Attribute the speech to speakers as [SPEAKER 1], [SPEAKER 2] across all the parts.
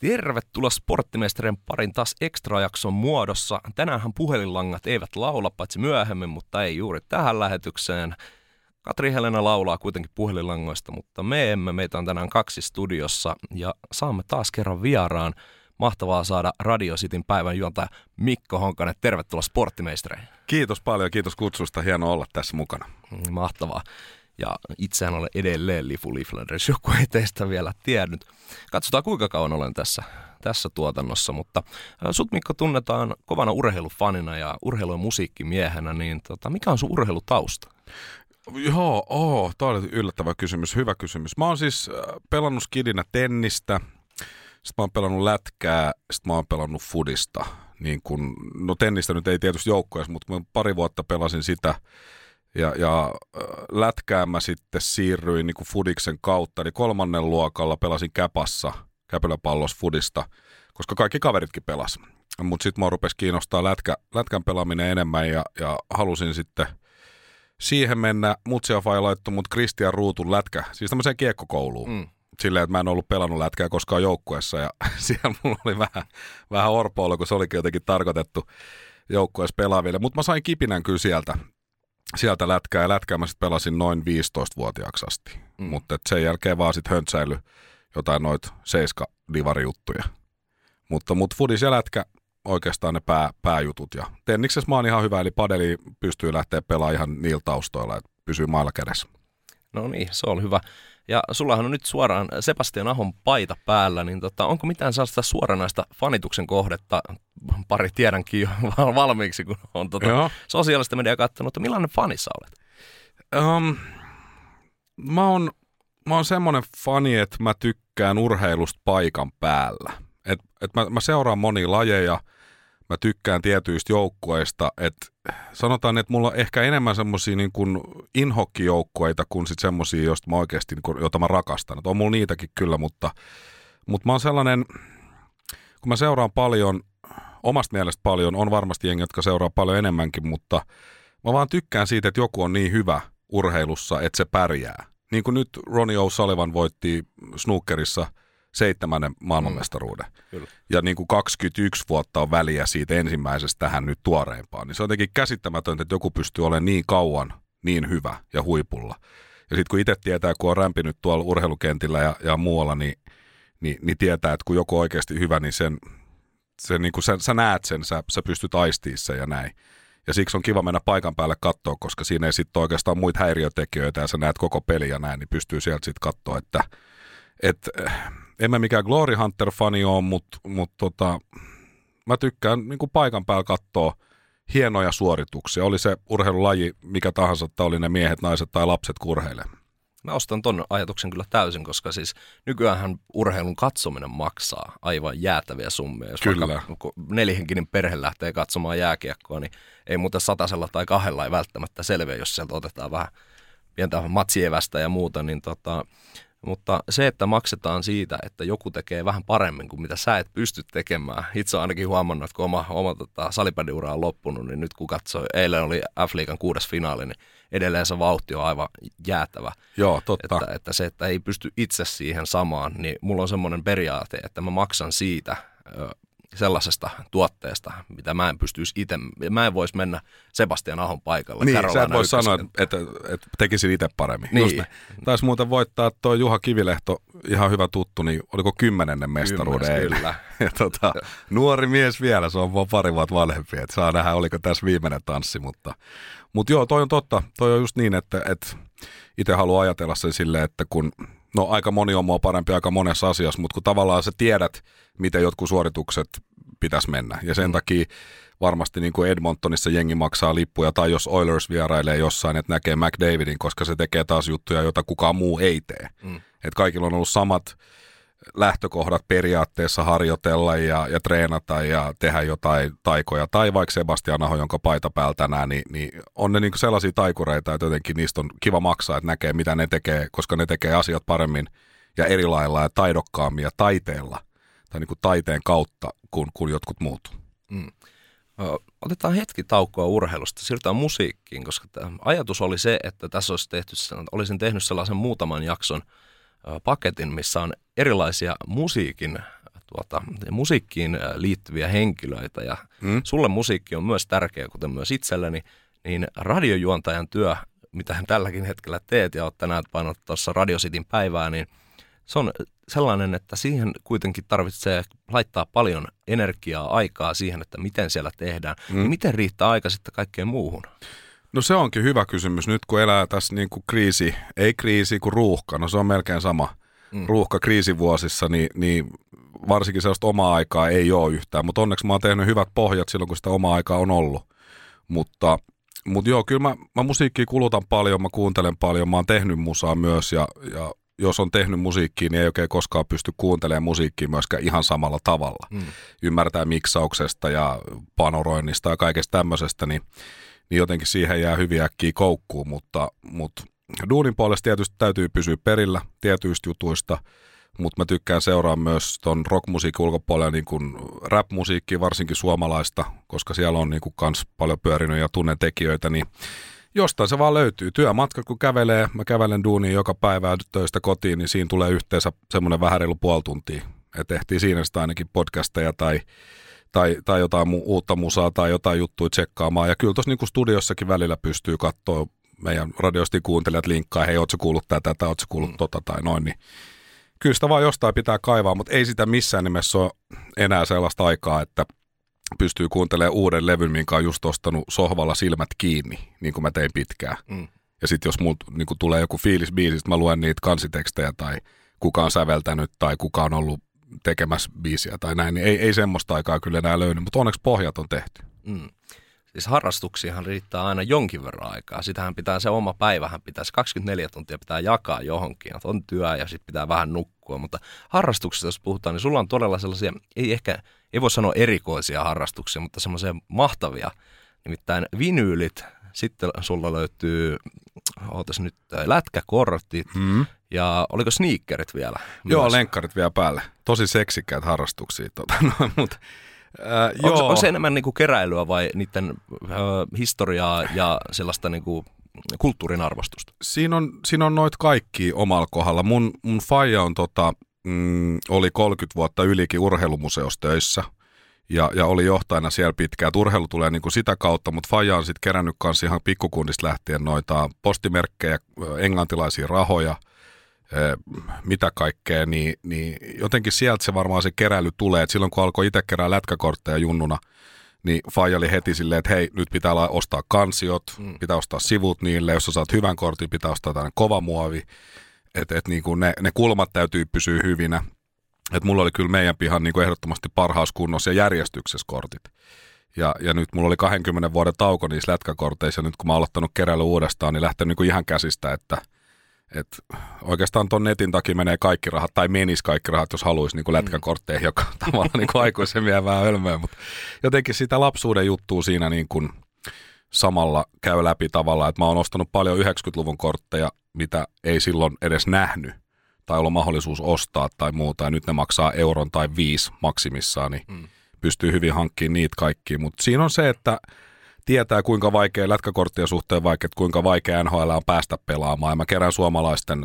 [SPEAKER 1] Tervetuloa Sporttimestarin parin taas jakson muodossa. Tänäänhän puhelinlangat eivät laula paitsi myöhemmin, mutta ei juuri tähän lähetykseen. Katri Helena laulaa kuitenkin puhelinlangoista, mutta me emme. Meitä on tänään kaksi studiossa ja saamme taas kerran vieraan. Mahtavaa saada Radio Cityn päivän juontaja Mikko Honkanen. Tervetuloa Sporttimeistereihin.
[SPEAKER 2] Kiitos paljon, kiitos kutsusta. Hienoa olla tässä mukana.
[SPEAKER 1] Mahtavaa. Ja itseään olen edelleen Lifu Leaflanders, joku ei teistä vielä tiennyt. Katsotaan kuinka kauan olen tässä, tässä tuotannossa, mutta sut Mikko tunnetaan kovana urheilufanina ja urheilu- ja musiikkimiehenä, niin tota, mikä on sun urheilutausta?
[SPEAKER 2] Joo, oh, toi oli yllättävä kysymys, hyvä kysymys. Mä oon siis pelannut skidinä tennistä, sitten mä oon pelannut lätkää, sitten mä oon pelannut fudista. Niin kun, no tennistä nyt ei tietysti joukkoja, mutta mä pari vuotta pelasin sitä ja, ja lätkään mä sitten siirryin niin kuin Fudiksen kautta, eli kolmannen luokalla pelasin Käpassa, käpyläpallos Fudista, koska kaikki kaveritkin pelas. Mutta sitten mä rupesi kiinnostaa lätkä, lätkän pelaaminen enemmän ja, ja halusin sitten siihen mennä. Mutsia Fai laittoi mut Kristian Ruutun lätkä, siis tämmöiseen kiekkokouluun. Mm. Silleen, että mä en ollut pelannut lätkää koskaan joukkueessa ja siellä mulla oli vähän, vähän orpoilla, kun se olikin jotenkin tarkoitettu joukkueessa pelaaville. Mutta mä sain kipinän kyllä sieltä sieltä lätkää ja lätkää mä sitten pelasin noin 15-vuotiaaksi asti. Mm. Mutta sen jälkeen vaan sitten höntsäily jotain noit seiska divarijuttuja. Mutta mut fudis ja lätkä oikeastaan ne pää, pääjutut. Ja tenniksessä mä oon ihan hyvä, eli padeli pystyy lähteä pelaamaan ihan niillä taustoilla, että pysyy mailla kädessä.
[SPEAKER 1] No niin, se on hyvä. Ja sullahan on nyt suoraan Sebastian Ahon paita päällä, niin tota, onko mitään sellaista suoranaista fanituksen kohdetta, pari tiedänkin jo valmiiksi, kun on tota sosiaalista mediaa katsonut, että millainen fani sä olet? Um,
[SPEAKER 2] mä oon, mä oon semmoinen fani, että mä tykkään urheilusta paikan päällä. Et, et mä, mä seuraan monia lajeja – mä tykkään tietyistä joukkueista, että sanotaan, että mulla on ehkä enemmän semmoisia niin kuin inhokkijoukkueita kuin sitten semmoisia, joista mä oikeasti, niin kuin, joita mä rakastan. Et on mulla niitäkin kyllä, mutta, mutta mä oon sellainen, kun mä seuraan paljon, omasta mielestä paljon, on varmasti jengi, jotka seuraa paljon enemmänkin, mutta mä vaan tykkään siitä, että joku on niin hyvä urheilussa, että se pärjää. Niin kuin nyt Ronnie O'Sullivan voitti snookerissa – seitsemännen maailmanmestaruuden. Mm, ja niin kuin 21 vuotta on väliä siitä ensimmäisestä tähän nyt tuoreimpaan. Niin se on jotenkin käsittämätöntä, että joku pystyy olemaan niin kauan niin hyvä ja huipulla. Ja sitten kun itse tietää, kun on rämpinyt tuolla urheilukentillä ja, ja muualla, niin, niin, niin tietää, että kun joku on oikeasti hyvä, niin sen, sen niin kuin sä, sä näet sen, sä, sä pystyt aistimaan sen ja näin. Ja siksi on kiva mennä paikan päälle katsoa, koska siinä ei sitten oikeastaan muita häiriötekijöitä ja sä näet koko peli ja näin, niin pystyy sieltä sitten katsoa, että, että en mä mikään Glory Hunter-fani ole, mutta mut tota, mä tykkään niin kuin paikan päällä katsoa hienoja suorituksia. Oli se urheilulaji mikä tahansa, että oli ne miehet, naiset tai lapset kurheille.
[SPEAKER 1] Mä ostan ton ajatuksen kyllä täysin, koska siis nykyään urheilun katsominen maksaa aivan jäätäviä summia. Jos kyllä. Vaikka nelihenkinen perhe lähtee katsomaan jääkiekkoa, niin ei muuten satasella tai kahdella ei välttämättä selviä, jos sieltä otetaan vähän pientä matsievästä ja muuta, niin tota, mutta se, että maksetaan siitä, että joku tekee vähän paremmin kuin mitä sä et pysty tekemään. Itse olen ainakin huomannut, että kun oma, oma tota, salipädiura on loppunut, niin nyt kun katsoi, eilen oli F-liigan kuudes finaali, niin edelleen se vauhti on aivan jäätävä.
[SPEAKER 2] Joo, totta.
[SPEAKER 1] Että, että se, että ei pysty itse siihen samaan, niin mulla on semmoinen periaate, että mä maksan siitä sellaisesta tuotteesta, mitä mä en pystyisi itse, mä en voisi mennä Sebastian Ahon paikalle.
[SPEAKER 2] Niin, sä et voi sanoa, että, että, että tekisin itse paremmin. Niin. Taisi muuten voittaa tuo Juha Kivilehto, ihan hyvä tuttu, niin oliko kymmenennen mestaruuden eilen. Kyllä. ja tota, nuori mies vielä, se on vaan pari vuotta vanhempi, että saa nähdä, oliko tässä viimeinen tanssi, mutta, mutta joo, toi on totta, toi on just niin, että, että itse haluan ajatella sen silleen, että kun no aika moni on mua parempi aika monessa asiassa, mutta kun tavallaan sä tiedät, miten jotkut suoritukset pitäisi mennä. Ja sen mm. takia varmasti niin kuin Edmontonissa jengi maksaa lippuja, tai jos Oilers vierailee jossain, että näkee McDavidin, koska se tekee taas juttuja, joita kukaan muu ei tee. Mm. Et kaikilla on ollut samat lähtökohdat periaatteessa harjoitella ja, ja treenata ja tehdä jotain taikoja. Tai vaikka Sebastian Aho, jonka paita päällä tänään, niin, niin on ne niin sellaisia taikureita, että jotenkin niistä on kiva maksaa, että näkee mitä ne tekee, koska ne tekee asiat paremmin ja eri lailla ja taidokkaammin ja taiteella tai niin kuin taiteen kautta kuin, kuin jotkut muut. Mm.
[SPEAKER 1] Otetaan hetki taukoa urheilusta, siirrytään musiikkiin, koska ajatus oli se, että tässä olisi tehty, olisin tehnyt sellaisen muutaman jakson paketin, missä on erilaisia musiikin tuota, musiikkiin liittyviä henkilöitä ja mm. sulle musiikki on myös tärkeä, kuten myös itselleni, niin radiojuontajan työ, mitä hän tälläkin hetkellä teet ja olet tänään painot tuossa Radio Cityn päivää, niin se on sellainen, että siihen kuitenkin tarvitsee laittaa paljon energiaa, aikaa siihen, että miten siellä tehdään. Mm. Ja miten riittää aika sitten kaikkeen muuhun?
[SPEAKER 2] No se onkin hyvä kysymys. Nyt kun elää tässä niin kuin kriisi, ei kriisi kuin ruuhka, no se on melkein sama. Mm. Ruuhka kriisivuosissa, niin, niin varsinkin sellaista omaa aikaa ei ole yhtään. Mutta onneksi mä oon tehnyt hyvät pohjat silloin, kun sitä omaa aikaa on ollut. Mutta, mutta joo, kyllä mä, mä musiikkia kulutan paljon, mä kuuntelen paljon, mä oon tehnyt musaa myös ja, ja jos on tehnyt musiikkia, niin ei oikein koskaan pysty kuuntelemaan musiikkia myöskään ihan samalla tavalla. Mm. Ymmärtää miksauksesta ja panoroinnista ja kaikesta tämmöisestä, niin, niin jotenkin siihen jää hyviä äkkiä koukkuun, mutta, mutta duunin puolesta tietysti täytyy pysyä perillä tietyistä jutuista, mutta mä tykkään seuraa myös ton rockmusiikin ulkopuolella niin kuin rap-musiikkia, varsinkin suomalaista, koska siellä on niin kuin kans paljon pyörinyt ja tunnen tekijöitä, niin jostain se vaan löytyy. Työmatka kun kävelee, mä kävelen duuniin joka päivä töistä kotiin, niin siinä tulee yhteensä semmoinen vähän reilu puoli tuntia. että tehtiin siinä sitä ainakin podcasteja tai, tai, tai jotain mu- uutta musaa tai jotain juttuja tsekkaamaan. Ja kyllä tuossa niin studiossakin välillä pystyy katsoa meidän radiosti kuuntelijat linkkaa, hei, ootko kuullut tätä tai ootko kuullut mm. tota tai noin, niin kyllä sitä vaan jostain pitää kaivaa, mutta ei sitä missään nimessä ole enää sellaista aikaa, että – pystyy kuuntelemaan uuden levyn, minkä on just ostanut sohvalla silmät kiinni, niin kuin mä tein pitkään. Mm. Ja sitten jos mulla niin tulee joku fiilis biisistä, mä luen niitä kansitekstejä tai kuka on säveltänyt tai kuka on ollut tekemässä biisiä tai näin, niin ei, ei semmoista aikaa kyllä enää löydy, mutta onneksi pohjat on tehty. Mm.
[SPEAKER 1] Siis harrastuksiahan riittää aina jonkin verran aikaa. Sitähän pitää se oma päivähän pitäisi 24 tuntia pitää jakaa johonkin. On työ ja sitten pitää vähän nukkua. Mutta harrastuksista jos puhutaan, niin sulla on todella sellaisia, ei ehkä, ei voi sanoa erikoisia harrastuksia, mutta semmoisia mahtavia. Nimittäin vinyylit, sitten sulla löytyy, ootas nyt, lätkäkortit mm. Ja oliko sneakerit vielä?
[SPEAKER 2] Joo, myös? lenkkarit vielä päälle. Tosi seksikkäät harrastuksia, tota, no, mutta
[SPEAKER 1] Äh, onko, joo. onko se enemmän niinku keräilyä vai niiden äh, historiaa ja sellaista niinku kulttuurin arvostusta?
[SPEAKER 2] Siinä on, siinä on noit kaikki omalla kohdalla. Mun, mun faija on tota, mm, oli 30 vuotta ylikin urheilumuseossa töissä ja, ja oli johtajana siellä pitkään. Urheilu tulee niin kuin sitä kautta, mutta Faija on sitten kerännyt kanssa ihan pikkukundista lähtien noita postimerkkejä, englantilaisia rahoja – mitä kaikkea, niin, niin jotenkin sieltä se varmaan se keräily tulee. Et silloin kun alkoi itse kerää lätkäkortteja junnuna, niin Faija oli heti silleen, että hei, nyt pitää ostaa kansiot, mm. pitää ostaa sivut niille, jos sä saat hyvän kortin, pitää ostaa tällainen kova muovi, että et niin ne, ne kulmat täytyy pysyä hyvinä. Et mulla oli kyllä meidän pihan niin kuin ehdottomasti parhaassa kunnossa ja järjestyksessä kortit. Ja, ja nyt mulla oli 20 vuoden tauko niissä lätkäkorteissa, ja nyt kun mä oon aloittanut keräily uudestaan, niin lähtenyt niin ihan käsistä, että – et oikeastaan tuon netin takia menee kaikki rahat, tai menisi kaikki rahat, jos haluaisi niin lätkäkortteihin, joka tavallaan niin aikuisen vie vähän ölmöä, mutta jotenkin sitä lapsuuden juttua siinä niin kuin samalla käy läpi tavalla, että mä oon ostanut paljon 90-luvun kortteja, mitä ei silloin edes nähnyt tai ollut mahdollisuus ostaa tai muuta, ja nyt ne maksaa euron tai viisi maksimissaan, niin mm. pystyy hyvin hankkimaan niitä kaikkia, mutta siinä on se, että tietää, kuinka vaikea lätkäkorttien suhteen vaikea, kuinka vaikea NHL on päästä pelaamaan. Ja mä kerään suomalaisten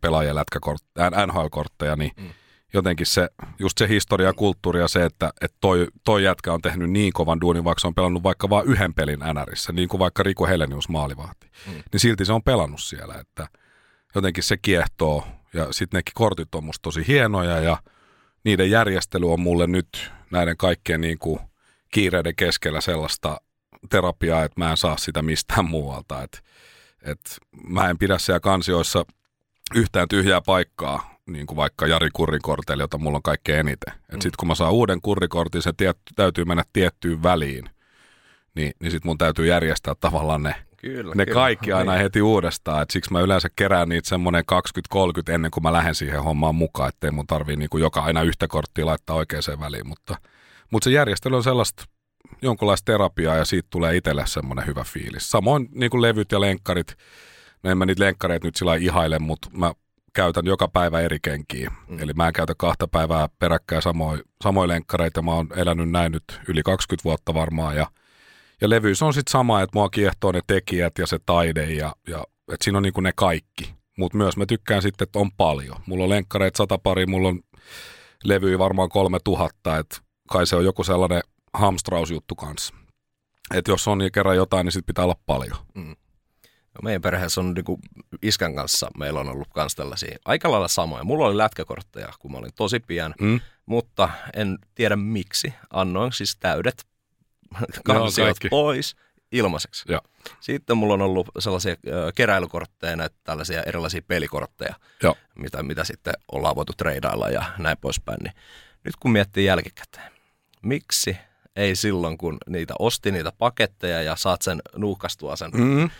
[SPEAKER 2] pelaajien lätkäkort- NHL-kortteja, niin mm. jotenkin se, just se historia ja kulttuuri ja se, että, että toi, toi jätkä on tehnyt niin kovan duunin, vaikka se on pelannut vaikka vain yhden pelin NRissä, niin kuin vaikka Riku Helenius maalivahti. Mm. Niin silti se on pelannut siellä, että jotenkin se kiehtoo. Ja sitten nekin kortit on musta tosi hienoja ja niiden järjestely on mulle nyt näiden kaikkien niin kuin kiireiden keskellä sellaista terapiaa, että mä en saa sitä mistään muualta. Et, et mä en pidä siellä kansioissa yhtään tyhjää paikkaa, niin kuin vaikka Jari Kurrin korteilla, jota mulla on kaikkein eniten. Mm. Sitten kun mä saan uuden kurrikortin, se tiet, täytyy mennä tiettyyn väliin, niin, niin sitten mun täytyy järjestää tavallaan ne, kyllä, ne kyllä. kaikki aina niin. heti uudestaan. Et siksi mä yleensä kerään niitä semmoinen 20-30 ennen kuin mä lähden siihen hommaan mukaan, ettei mun tarvii niin kuin joka aina yhtä korttia laittaa oikeaan väliin. Mutta, mutta se järjestely on sellaista jonkunlaista terapiaa ja siitä tulee itselle semmoinen hyvä fiilis. Samoin niin kuin levyt ja lenkkarit, no en mä niitä lenkkareita nyt sillä ihaile, mutta mä käytän joka päivä eri kenkiä. Mm. Eli mä en käytä kahta päivää peräkkäin samoin, samoin lenkkareita. Mä oon elänyt näin nyt yli 20 vuotta varmaan ja, ja levyys on sitten sama, että mua kiehtoo ne tekijät ja se taide ja, ja että siinä on niin kuin ne kaikki. Mutta myös mä tykkään sitten, että on paljon. Mulla on lenkkareita sata pari, mulla on levyi varmaan 3000, että kai se on joku sellainen hamstrausjuttu kanssa. Että jos on kerran jotain, niin sitten pitää olla paljon. Mm.
[SPEAKER 1] No meidän perheessä on niinku iskän kanssa, meillä on ollut myös tällaisia aika lailla samoja. Mulla oli lätkäkortteja, kun mä olin tosi pian, mm. mutta en tiedä miksi. Annoin siis täydet kansiot pois ilmaiseksi. Ja. Sitten mulla on ollut sellaisia keräilykortteja, näitä tällaisia erilaisia pelikortteja, ja. mitä, mitä sitten ollaan voitu treidailla ja näin poispäin. Niin nyt kun miettii jälkikäteen, miksi ei silloin, kun niitä osti niitä paketteja ja saat sen nuuhkastua sen mm,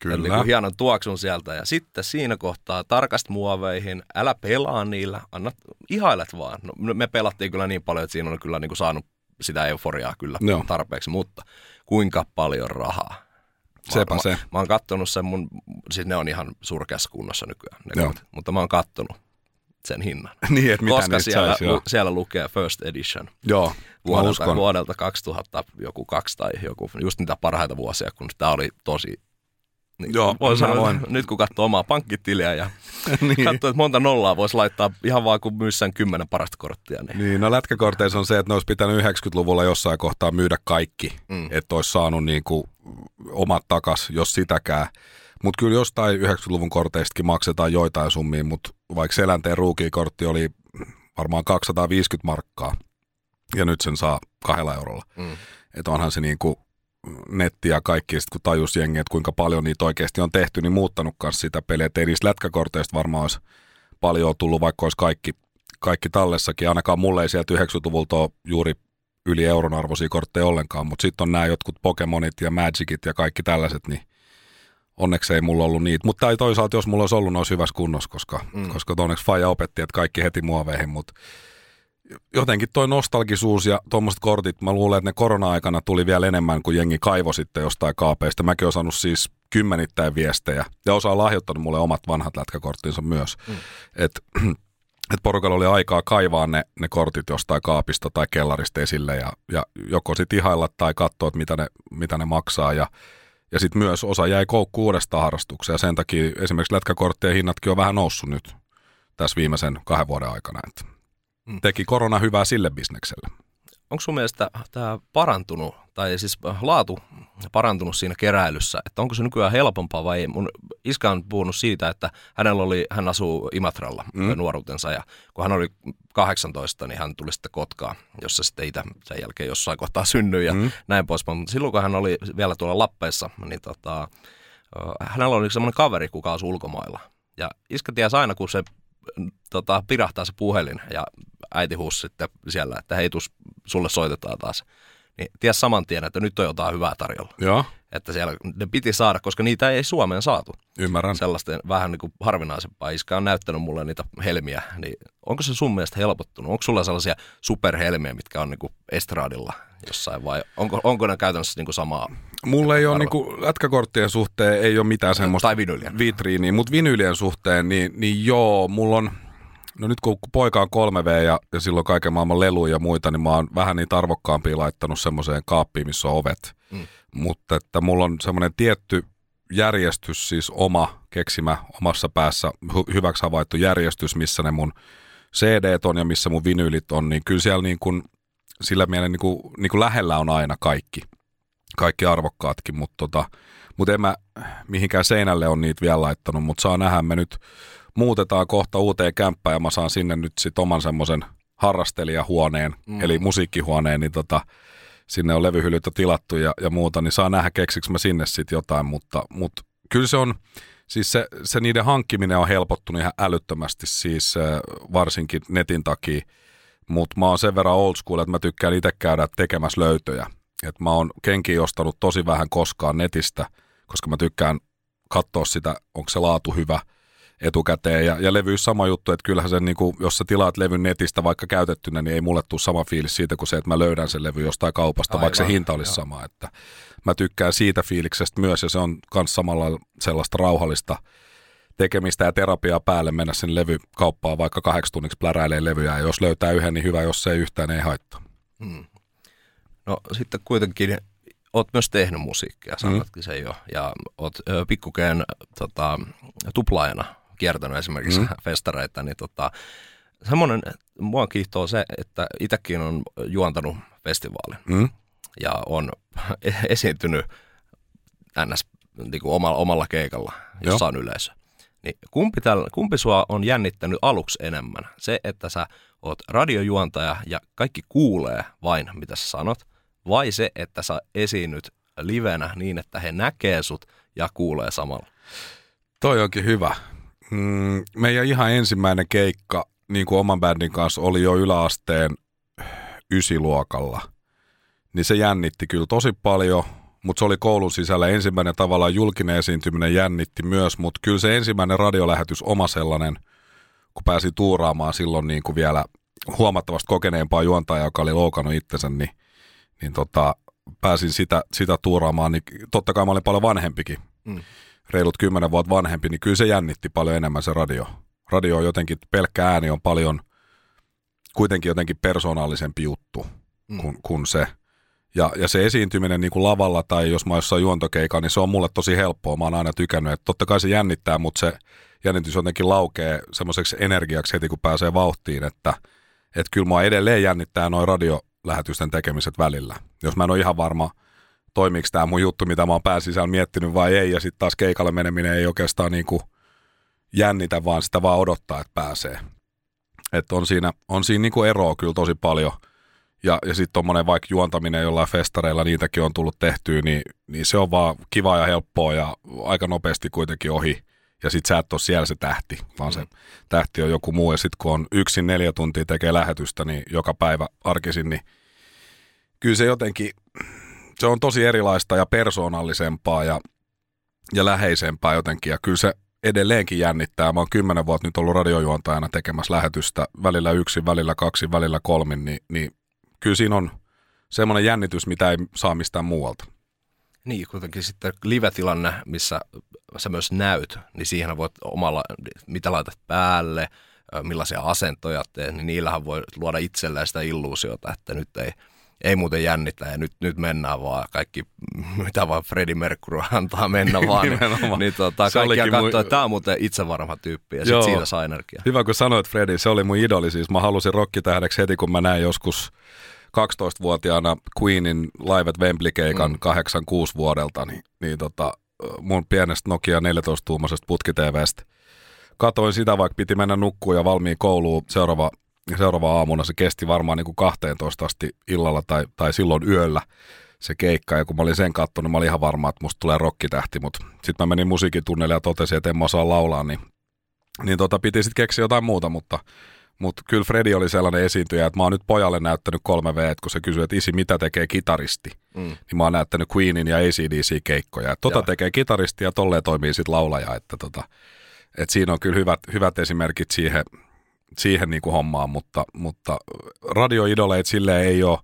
[SPEAKER 1] kyllä. Niin kuin hienon tuoksun sieltä. Ja sitten siinä kohtaa tarkast muoveihin, älä pelaa niillä, anna, ihailet vaan. No, me pelattiin kyllä niin paljon, että siinä on kyllä niin kuin saanut sitä euforiaa kyllä Joo. tarpeeksi, mutta kuinka paljon rahaa? Mä,
[SPEAKER 2] Sepä mä, se.
[SPEAKER 1] Mä, mä oon kattonut sen mun, siis ne on ihan surkeassa kunnossa nykyään, ne kohti, mutta mä oon kattonut sen hinnan.
[SPEAKER 2] niin, että mitä
[SPEAKER 1] Koska siellä, saisi, lu, siellä lukee First Edition.
[SPEAKER 2] Joo,
[SPEAKER 1] vuodelta, vuodelta 2000 joku kaksi tai joku, just niitä parhaita vuosia, kun tämä oli tosi niin Joo, voi sanoa, voin. nyt kun katsoo omaa pankkitiliä ja niin. katsoo, että monta nollaa voisi laittaa ihan vaan kun myy sen kymmenen parasta korttia. Niin,
[SPEAKER 2] niin no lätkäkorteissa on se, että ne olisi pitänyt 90-luvulla jossain kohtaa myydä kaikki, mm. että olisi saanut niin kuin omat takas, jos sitäkään. Mutta kyllä jostain 90-luvun korteistakin maksetaan joitain summia, mutta vaikka Selänteen ruukiikortti oli varmaan 250 markkaa, ja nyt sen saa kahdella eurolla. Mm. Että onhan se niin kuin netti ja kaikki, sit kun tajus jengi, että kuinka paljon niitä oikeasti on tehty, niin muuttanut kanssa sitä peliä. Että ei niistä lätkäkorteista varmaan olisi paljon tullut, vaikka olisi kaikki, kaikki tallessakin. Ainakaan mulle ei sieltä 90-luvulta ole juuri yli euron arvoisia kortteja ollenkaan, mutta sitten on nämä jotkut Pokemonit ja Magicit ja kaikki tällaiset, niin onneksi ei mulla ollut niitä. Mutta toisaalta, jos mulla olisi ollut, ne olisi hyvässä kunnossa, koska, mm. koska onneksi Faja opetti, että kaikki heti muoveihin, mutta jotenkin toi nostalgisuus ja tuommoiset kortit, mä luulen, että ne korona-aikana tuli vielä enemmän kuin jengi kaivo sitten jostain kaapeista. Mäkin olen saanut siis kymmenittäin viestejä ja osa on lahjoittanut mulle omat vanhat lätkäkorttinsa myös. Mm. Että et porukalla oli aikaa kaivaa ne, ne kortit jostain kaapista tai kellarista esille ja, ja joko sitten ihailla tai katsoa, että mitä ne, mitä ne maksaa ja ja sitten myös osa jäi koukkuun uudestaan harrastukseen ja sen takia esimerkiksi lätkäkorttien hinnatkin on vähän noussut nyt tässä viimeisen kahden vuoden aikana. Että Mm. teki korona hyvää sille bisnekselle.
[SPEAKER 1] Onko sun mielestä tämä parantunut, tai siis laatu parantunut siinä keräilyssä, että onko se nykyään helpompaa vai ei? Mun iskä on puhunut siitä, että hänellä oli, hän asuu Imatralla mm. nuoruutensa ja kun hän oli 18, niin hän tuli sitten Kotkaan, jossa sitten itse sen jälkeen jossain kohtaa synnyi ja mm. näin poispäin. Mutta silloin kun hän oli vielä tuolla Lappeessa, niin tota, hänellä oli semmoinen kaveri, kuka asui ulkomailla. Ja iskä tiesi aina, kun se tota, pirahtaa se puhelin ja äiti huusi sitten siellä, että hei, tus, sulle soitetaan taas. Niin ties saman tien, että nyt on jotain hyvää tarjolla.
[SPEAKER 2] Joo.
[SPEAKER 1] Että siellä ne piti saada, koska niitä ei Suomeen saatu.
[SPEAKER 2] Ymmärrän.
[SPEAKER 1] Sellaisten vähän niin kuin harvinaisempaa. Iska on näyttänyt mulle niitä helmiä. Niin onko se sun mielestä helpottunut? Onko sulla sellaisia superhelmiä, mitkä on niin kuin estraadilla jossain vai onko, onko ne käytännössä niin kuin samaa?
[SPEAKER 2] Mulla ei ole niin kuin, lätkäkorttien suhteen ei ole mitään semmoista
[SPEAKER 1] tai vinyylien.
[SPEAKER 2] vitriiniä, mutta vinyylien suhteen niin, niin joo, mulla on – No nyt kun poika on 3V ja, ja silloin kaiken maailman leluja ja muita, niin mä oon vähän niitä arvokkaampia laittanut semmoiseen kaappiin, missä on ovet. Mm. Mutta että mulla on semmoinen tietty järjestys, siis oma keksimä omassa päässä hy- hyväksi havaittu järjestys, missä ne mun cd on ja missä mun vinyylit on, niin kyllä siellä niin kuin, sillä mielellä niin kuin, niin kuin lähellä on aina kaikki, kaikki arvokkaatkin, mutta tota, mut en mä mihinkään seinälle on niitä vielä laittanut, mutta saa nähdä me nyt muutetaan kohta uuteen kämppään ja mä saan sinne nyt sit oman semmoisen harrastelijahuoneen, mm. eli musiikkihuoneen, niin tota, sinne on levyhyllytä tilattu ja, ja muuta, niin saa nähdä keksiks mä sinne sitten jotain, mutta, mutta kyllä se on, siis se, se niiden hankkiminen on helpottunut ihan älyttömästi, siis varsinkin netin takia, mutta mä oon sen verran old school, että mä tykkään itse käydä tekemässä löytöjä. Et mä oon kenki ostanut tosi vähän koskaan netistä, koska mä tykkään katsoa sitä, onko se laatu hyvä – etukäteen. Ja, ja levy sama juttu, että kyllähän se, niin kuin, jos sä tilaat levyn netistä vaikka käytettynä, niin ei mulle tule sama fiilis siitä kuin se, että mä löydän sen levy jostain kaupasta, Aivan, vaikka se hinta olisi sama. Että mä tykkään siitä fiiliksestä myös, ja se on myös samalla sellaista rauhallista tekemistä ja terapiaa päälle mennä sen levykauppaan vaikka kahdeksi tunniksi pläräilee levyjä, ja jos löytää yhden, niin hyvä, jos se ei yhtään, ei haittaa. Hmm.
[SPEAKER 1] No sitten kuitenkin oot myös tehnyt musiikkia, sanotkin mm. sen jo, ja oot pikkukeen tota, tuplaajana kiertänyt esimerkiksi mm. festareita, niin tota, semmoinen, mua kiihtoo se, että itsekin on juontanut festivaalin mm. ja on esiintynyt ns. Niin kuin omalla, omalla keikalla, jossa Joo. on yleisö. Niin kumpi, täl, kumpi sua on jännittänyt aluksi enemmän? Se, että sä oot radiojuontaja ja kaikki kuulee vain, mitä sä sanot, vai se, että sä esiinnyt livenä niin, että he näkee sut ja kuulee samalla?
[SPEAKER 2] Toi onkin hyvä. Mm, meidän ihan ensimmäinen keikka niin kuin oman bändin kanssa oli jo yläasteen ysiluokalla. Niin se jännitti kyllä tosi paljon, mutta se oli koulun sisällä ensimmäinen tavallaan julkinen esiintyminen jännitti myös, mutta kyllä se ensimmäinen radiolähetys oma sellainen, kun pääsi tuuraamaan silloin niin kuin vielä huomattavasti kokeneempaa juontajaa, joka oli loukannut itsensä, niin, niin tota, pääsin sitä, sitä tuuraamaan, niin totta kai mä olin paljon vanhempikin, mm. reilut kymmenen vuotta vanhempi, niin kyllä se jännitti paljon enemmän se radio. Radio on jotenkin, pelkkä ääni on paljon kuitenkin jotenkin persoonallisempi juttu mm. kuin, kuin se. Ja, ja se esiintyminen niin kuin lavalla tai jos mä jossain juontokeikalla, niin se on mulle tosi helppoa. Mä oon aina tykännyt, että totta kai se jännittää, mutta se jännitys jotenkin laukee semmoiseksi energiaksi heti, kun pääsee vauhtiin, että, että kyllä mua edelleen jännittää noin radiolähetysten tekemiset välillä. Jos mä en ole ihan varma, toimiiko tämä mun juttu, mitä mä oon pääsisällä miettinyt vai ei, ja sitten taas keikalle meneminen ei oikeastaan niin kuin jännitä, vaan sitä vaan odottaa, että pääsee. Että on siinä, on siinä niin kuin eroa kyllä tosi paljon – ja, ja sitten tuommoinen vaikka juontaminen jollain festareilla, niitäkin on tullut tehtyä, niin, niin se on vaan kiva ja helppoa ja aika nopeasti kuitenkin ohi. Ja sitten sä et ole siellä se tähti, vaan se mm. tähti on joku muu. Ja sitten kun on yksin neljä tuntia tekee lähetystä, niin joka päivä arkisin, niin kyllä se jotenkin, se on tosi erilaista ja persoonallisempaa ja, ja läheisempää jotenkin. Ja kyllä se edelleenkin jännittää. Mä oon kymmenen vuotta nyt ollut radiojuontajana tekemässä lähetystä, välillä yksi, välillä kaksi, välillä kolmin, niin, niin kyllä siinä on semmoinen jännitys, mitä ei saa mistään muualta.
[SPEAKER 1] Niin, kuitenkin sitten live-tilanne, missä sä myös näyt, niin siihen voit omalla, mitä laitat päälle, millaisia asentoja teet, niin niillähän voi luoda itselleen sitä illuusiota, että nyt ei, ei muuten jännitä ja nyt, nyt mennään vaan. Kaikki, mitä vaan Freddie Mercury antaa mennä vaan, niin, niin tota, kaikkia katsoo, että tämä on muuten itsevarma tyyppi ja sitten siitä saa energiaa.
[SPEAKER 2] Hyvä kun sanoit Freddie, se oli mun idoli. Siis, mä halusin rokkitähdeksi heti kun mä näin joskus 12-vuotiaana Queenin Live at Wembley-keikan mm. 86 vuodelta, niin, niin tota, mun pienestä Nokia 14-tuumaisesta putki-TVstä katoin sitä, vaikka piti mennä nukkuun ja valmiin kouluun. Seuraava, seuraava aamuna. Se kesti varmaan niin kuin 12 asti illalla tai, tai silloin yöllä se keikka. Ja kun mä olin sen katsonut, niin mä olin ihan varma, että musta tulee rokkitähti. Mutta sitten mä menin musiikitunnelle ja totesin, että en mä osaa laulaa, niin, niin tota, piti sitten keksiä jotain muuta. Mutta mutta kyllä Fredi oli sellainen esiintyjä, että mä oon nyt pojalle näyttänyt kolme v kun se kysyy, että isi, mitä tekee kitaristi, mm. niin mä oon näyttänyt Queenin ja ACDC-keikkoja. Tota Joo. tekee kitaristi ja tolleen toimii sitten laulaja. Että tota, et siinä on kyllä hyvät, hyvät esimerkit siihen, siihen niinku hommaan, mutta, mutta radioidoleit sille ei ole,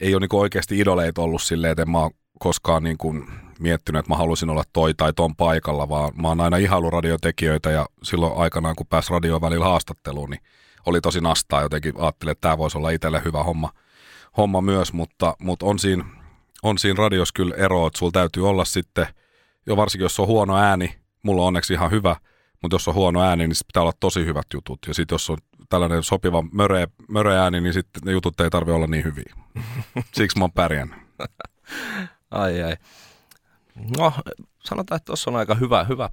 [SPEAKER 2] ei ole niinku oikeasti idoleit ollut silleen, että en mä koskaan niinku miettinyt, että mä halusin olla toi tai ton paikalla, vaan mä oon aina ihailu radiotekijöitä ja silloin aikanaan, kun pääsi radioon välillä haastatteluun, niin oli tosi nastaa jotenkin. Ajattelin, että tämä voisi olla itselle hyvä homma, homma myös, mutta, mutta on, siinä, on siinä radios kyllä ero, että sulla täytyy olla sitten, jo varsinkin jos on huono ääni, mulla on onneksi ihan hyvä, mutta jos on huono ääni, niin pitää olla tosi hyvät jutut. Ja sitten jos on tällainen sopiva möreä, möreä ääni, niin sitten ne jutut ei tarvitse olla niin hyviä. Siksi mä oon pärjännyt.
[SPEAKER 1] ai ai. No, sanotaan, että tuossa on aika hyvä, hyvä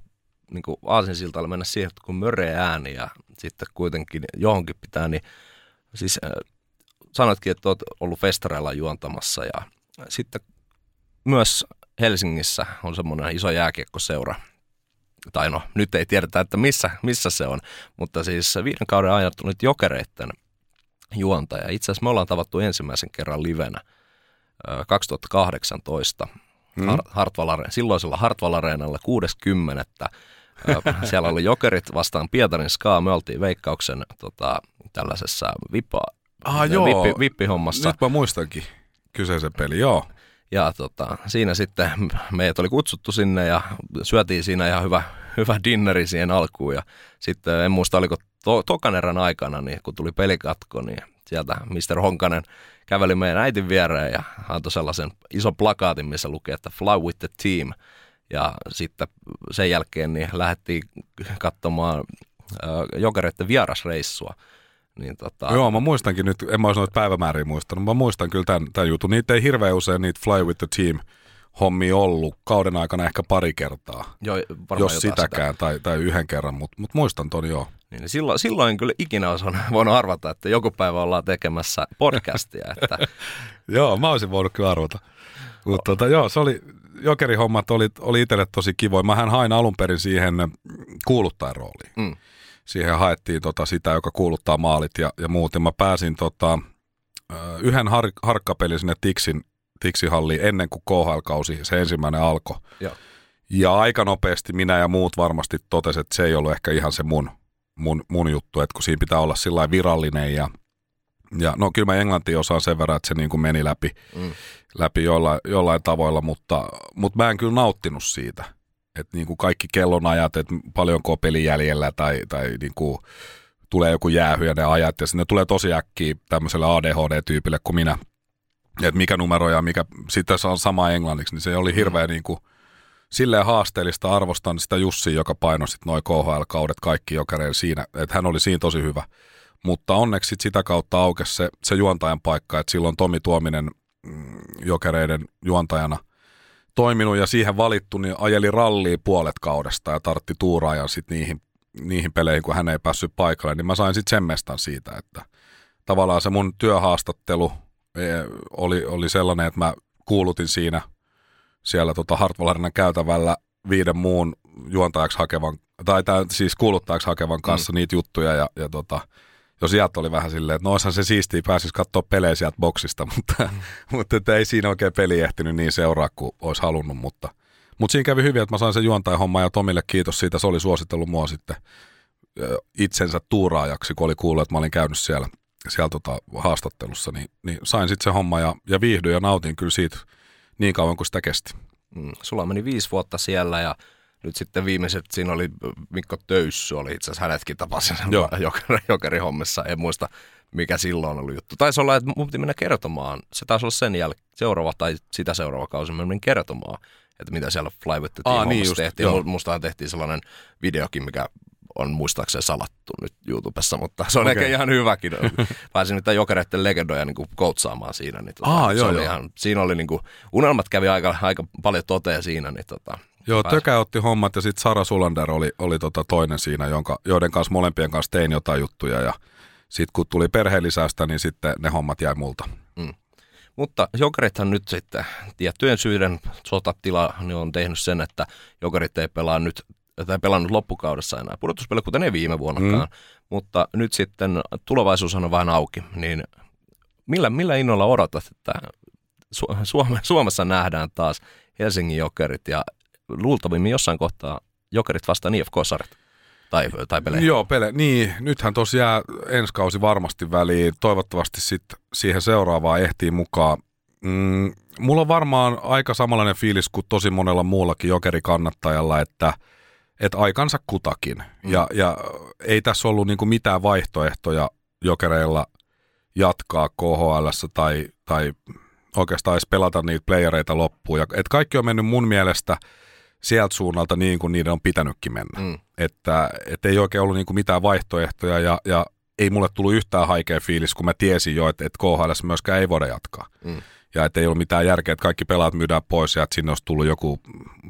[SPEAKER 1] niin aasinsiltalla mennä siihen, että kun möreä ääni ja sitten kuitenkin johonkin pitää, niin siis äh, sanoitkin, että olet ollut festareilla juontamassa ja sitten myös Helsingissä on semmoinen iso jääkiekkoseura, tai no nyt ei tiedetä, että missä, missä se on, mutta siis viiden kauden ajan nyt jokereitten juontaja. Itse asiassa me ollaan tavattu ensimmäisen kerran livenä 2018 hmm. Hartwall, silloisella Hartwall Areenalla 60. Siellä oli Jokerit vastaan Pietarin Ska. Me oltiin Veikkauksen tota, tällaisessa vippa,
[SPEAKER 2] ah, joo.
[SPEAKER 1] Vippi, vippihommassa.
[SPEAKER 2] Nyt mä muistankin kyseisen peli, joo.
[SPEAKER 1] Ja tota, siinä sitten meidät oli kutsuttu sinne ja syötiin siinä ihan hyvä, hyvä dinneri siihen alkuun. Ja sitten en muista, oliko to, tokan erän aikana, niin kun tuli pelikatko, niin sieltä Mr. Honkanen käveli meidän äitin viereen ja antoi sellaisen ison plakaatin, missä lukee, että Fly with the team – ja sitten sen jälkeen niin lähdettiin katsomaan jokereiden vierasreissua. Niin tota...
[SPEAKER 2] Joo, mä muistankin nyt, en mä olisi noita päivämääriä muistanut, mä muistan kyllä tämän, tämän jutun. Niitä ei hirveän usein niitä Fly with the Team hommi ollut kauden aikana ehkä pari kertaa,
[SPEAKER 1] joo,
[SPEAKER 2] jos sitäkään, sitä. tai, tai yhden kerran, mutta mut muistan ton joo.
[SPEAKER 1] Niin, niin silloin, silloin kyllä ikinä olisi voinut arvata, että joku päivä ollaan tekemässä podcastia. Että...
[SPEAKER 2] joo, mä olisin voinut kyllä arvata. Mutta tota, joo, se oli, jokerihommat oli, oli itselle tosi kivoja. Mähän hain alun perin siihen kuuluttajan rooliin. Mm. Siihen haettiin tota sitä, joka kuuluttaa maalit ja, ja muut. Ja mä pääsin tota, yhden har, harkkapelin sinne Tiksin, Tiksihalliin ennen kuin KHL-kausi, se ensimmäinen alkoi. Ja. ja aika nopeasti minä ja muut varmasti totesivat, että se ei ollut ehkä ihan se mun, mun, mun juttu, että kun siinä pitää olla sillä virallinen ja – ja no kyllä mä englanti osaan sen verran, että se niin kuin meni läpi, mm. läpi jollain, jollain tavoilla, mutta, mutta mä en kyllä nauttinut siitä. Että niin kuin kaikki kellonajat, että paljonko peli jäljellä tai, tai niin kuin tulee joku jäähy ja ne ajat ja sinne tulee tosi äkkiä tämmöiselle ADHD-tyypille kuin minä. Että mikä numero ja mikä, sitten on sama englanniksi, niin se oli mm. hirveän niin kuin, silleen haasteellista. Arvostan sitä Jussi, joka painoi sitten noin KHL-kaudet kaikki jokereen siinä, että hän oli siinä tosi hyvä mutta onneksi sit sitä kautta aukesi se, se juontajan paikka, että silloin Tomi Tuominen mm, jokereiden juontajana toiminut ja siihen valittu, niin ajeli rallia puolet kaudesta ja tartti tuuraajan sitten niihin, niihin peleihin, kun hän ei päässyt paikalle, niin mä sain sitten sen mestan siitä, että tavallaan se mun työhaastattelu e, oli, oli sellainen, että mä kuulutin siinä siellä tota Hartwall käytävällä viiden muun juontajaksi hakevan, tai tämän, siis kuuluttajaksi hakevan kanssa mm. niitä juttuja ja, ja tota, jos iät oli vähän silleen, että no se siistiä, pääsisi katsoa pelejä sieltä boksista, mutta, mm. mutta että ei siinä oikein peli ehtinyt niin seuraa kuin olisi halunnut, mutta, mutta siinä kävi hyvin, että mä sain sen juontajan homma ja Tomille kiitos siitä, se oli suositellut mua sitten itsensä tuuraajaksi, kun oli kuullut, että mä olin käynyt siellä, siellä tota haastattelussa, niin, niin sain sitten se homma ja, ja viihdyin ja nautin kyllä siitä niin kauan kuin sitä kesti.
[SPEAKER 1] Mm, sulla meni viisi vuotta siellä ja nyt sitten viimeiset, siinä oli Mikko Töyssy, oli itse asiassa hänetkin tapasin jokeri, jokerihommissa, en muista mikä silloin oli juttu. Taisi olla, että mun piti mennä kertomaan, se taisi olla sen jälkeen, seuraava tai sitä seuraava kausi, mä menin kertomaan, että mitä siellä Fly with the Team Aa, niin just, tehtiin. Joo. Mustahan tehtiin sellainen videokin, mikä on muistaakseni salattu nyt YouTubessa, mutta se on okay. ehkä ihan hyväkin. Pääsin nyt jokereiden legendoja niin kuin koutsaamaan siinä. Niin tota, Aa, joo, oli joo. Ihan, siinä oli niin kuin, unelmat kävi aika, aika paljon toteen siinä, niin tota,
[SPEAKER 2] Joo, pääsi. Tökä otti hommat ja sitten Sara Sulander oli, oli tota toinen siinä, jonka, joiden kanssa molempien kanssa tein jotain juttuja ja sitten kun tuli perheellisästä, niin sitten ne hommat jäi multa. Mm.
[SPEAKER 1] Mutta jokerithan nyt sitten tiettyjen syiden sotatila niin on tehnyt sen, että jokerit ei pelaa nyt tai pelannut loppukaudessa enää pudotuspeli, kuten ei viime vuonnakaan. Mm. Mutta nyt sitten tulevaisuus on vähän auki, niin millä, millä innolla odotat, että Suome, Suomessa nähdään taas Helsingin jokerit ja luultavimmin jossain kohtaa Jokerit vastaan IFK-sarjat. Tai, tai pelejä.
[SPEAKER 2] Joo, pele. Niin, nythän tosiaan ensi kausi varmasti väliin. Toivottavasti sitten siihen seuraavaan ehtii mukaan. Mm, mulla on varmaan aika samanlainen fiilis kuin tosi monella muullakin jokerikannattajalla, että, että aikansa kutakin. Mm. Ja, ja ei tässä ollut niinku mitään vaihtoehtoja jokereilla jatkaa KHL tai, tai oikeastaan edes pelata niitä playereita loppuun. Ja, et kaikki on mennyt mun mielestä – sieltä suunnalta niin kuin niiden on pitänytkin mennä. Mm. Että, että ei oikein ollut niin kuin mitään vaihtoehtoja ja, ja ei mulle tullut yhtään haikea fiilis, kun mä tiesin jo, että, että KHL myöskään ei voida jatkaa. Mm. Ja että ei ollut mitään järkeä, että kaikki pelaat myydään pois ja että sinne olisi tullut joku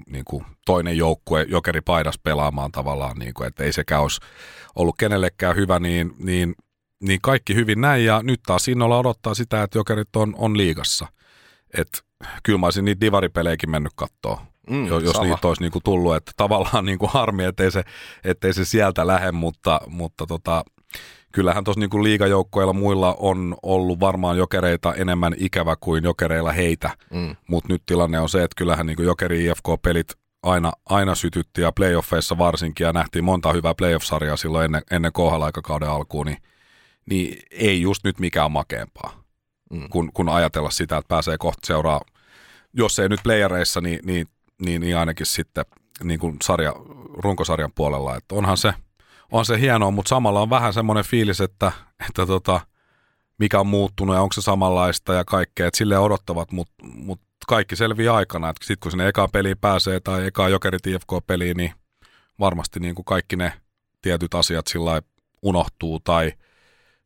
[SPEAKER 2] niin kuin toinen joukkue jokeri paidas pelaamaan tavallaan, niin kuin, että ei sekään olisi ollut kenellekään hyvä, niin, niin, niin kaikki hyvin näin. Ja nyt taas innolla odottaa sitä, että jokerit on, on liigassa. Että kyllä mä olisin niitä divaripelejäkin mennyt katsoa mm, jos sama. niitä olisi niinku tullut. Että tavallaan niinku harmi, ettei se, ettei se sieltä lähde, mutta, mutta tota, kyllähän tuossa niinku liigajoukkoilla muilla on ollut varmaan jokereita enemmän ikävä kuin jokereilla heitä, mm. mutta nyt tilanne on se, että kyllähän niinku jokeri IFK-pelit aina, aina sytytti ja playoffeissa varsinkin ja nähtiin monta hyvää playoff-sarjaa silloin ennen, ennen KHL-aikakauden alkuun, niin, niin ei just nyt mikään makeampaa, mm. kun, kun ajatella sitä, että pääsee kohta seuraa, jos ei nyt playereissa, niin, niin niin, niin ainakin sitten niin kuin sarja, runkosarjan puolella. Että onhan se, on se hienoa, mutta samalla on vähän semmoinen fiilis, että, että tota, mikä on muuttunut ja onko se samanlaista ja kaikkea. Että silleen odottavat, mutta mut kaikki selviää aikana. Sitten kun sinne eka peli pääsee tai eka Jokerit IFK-peliin, niin varmasti niin kuin kaikki ne tietyt asiat sillä unohtuu tai,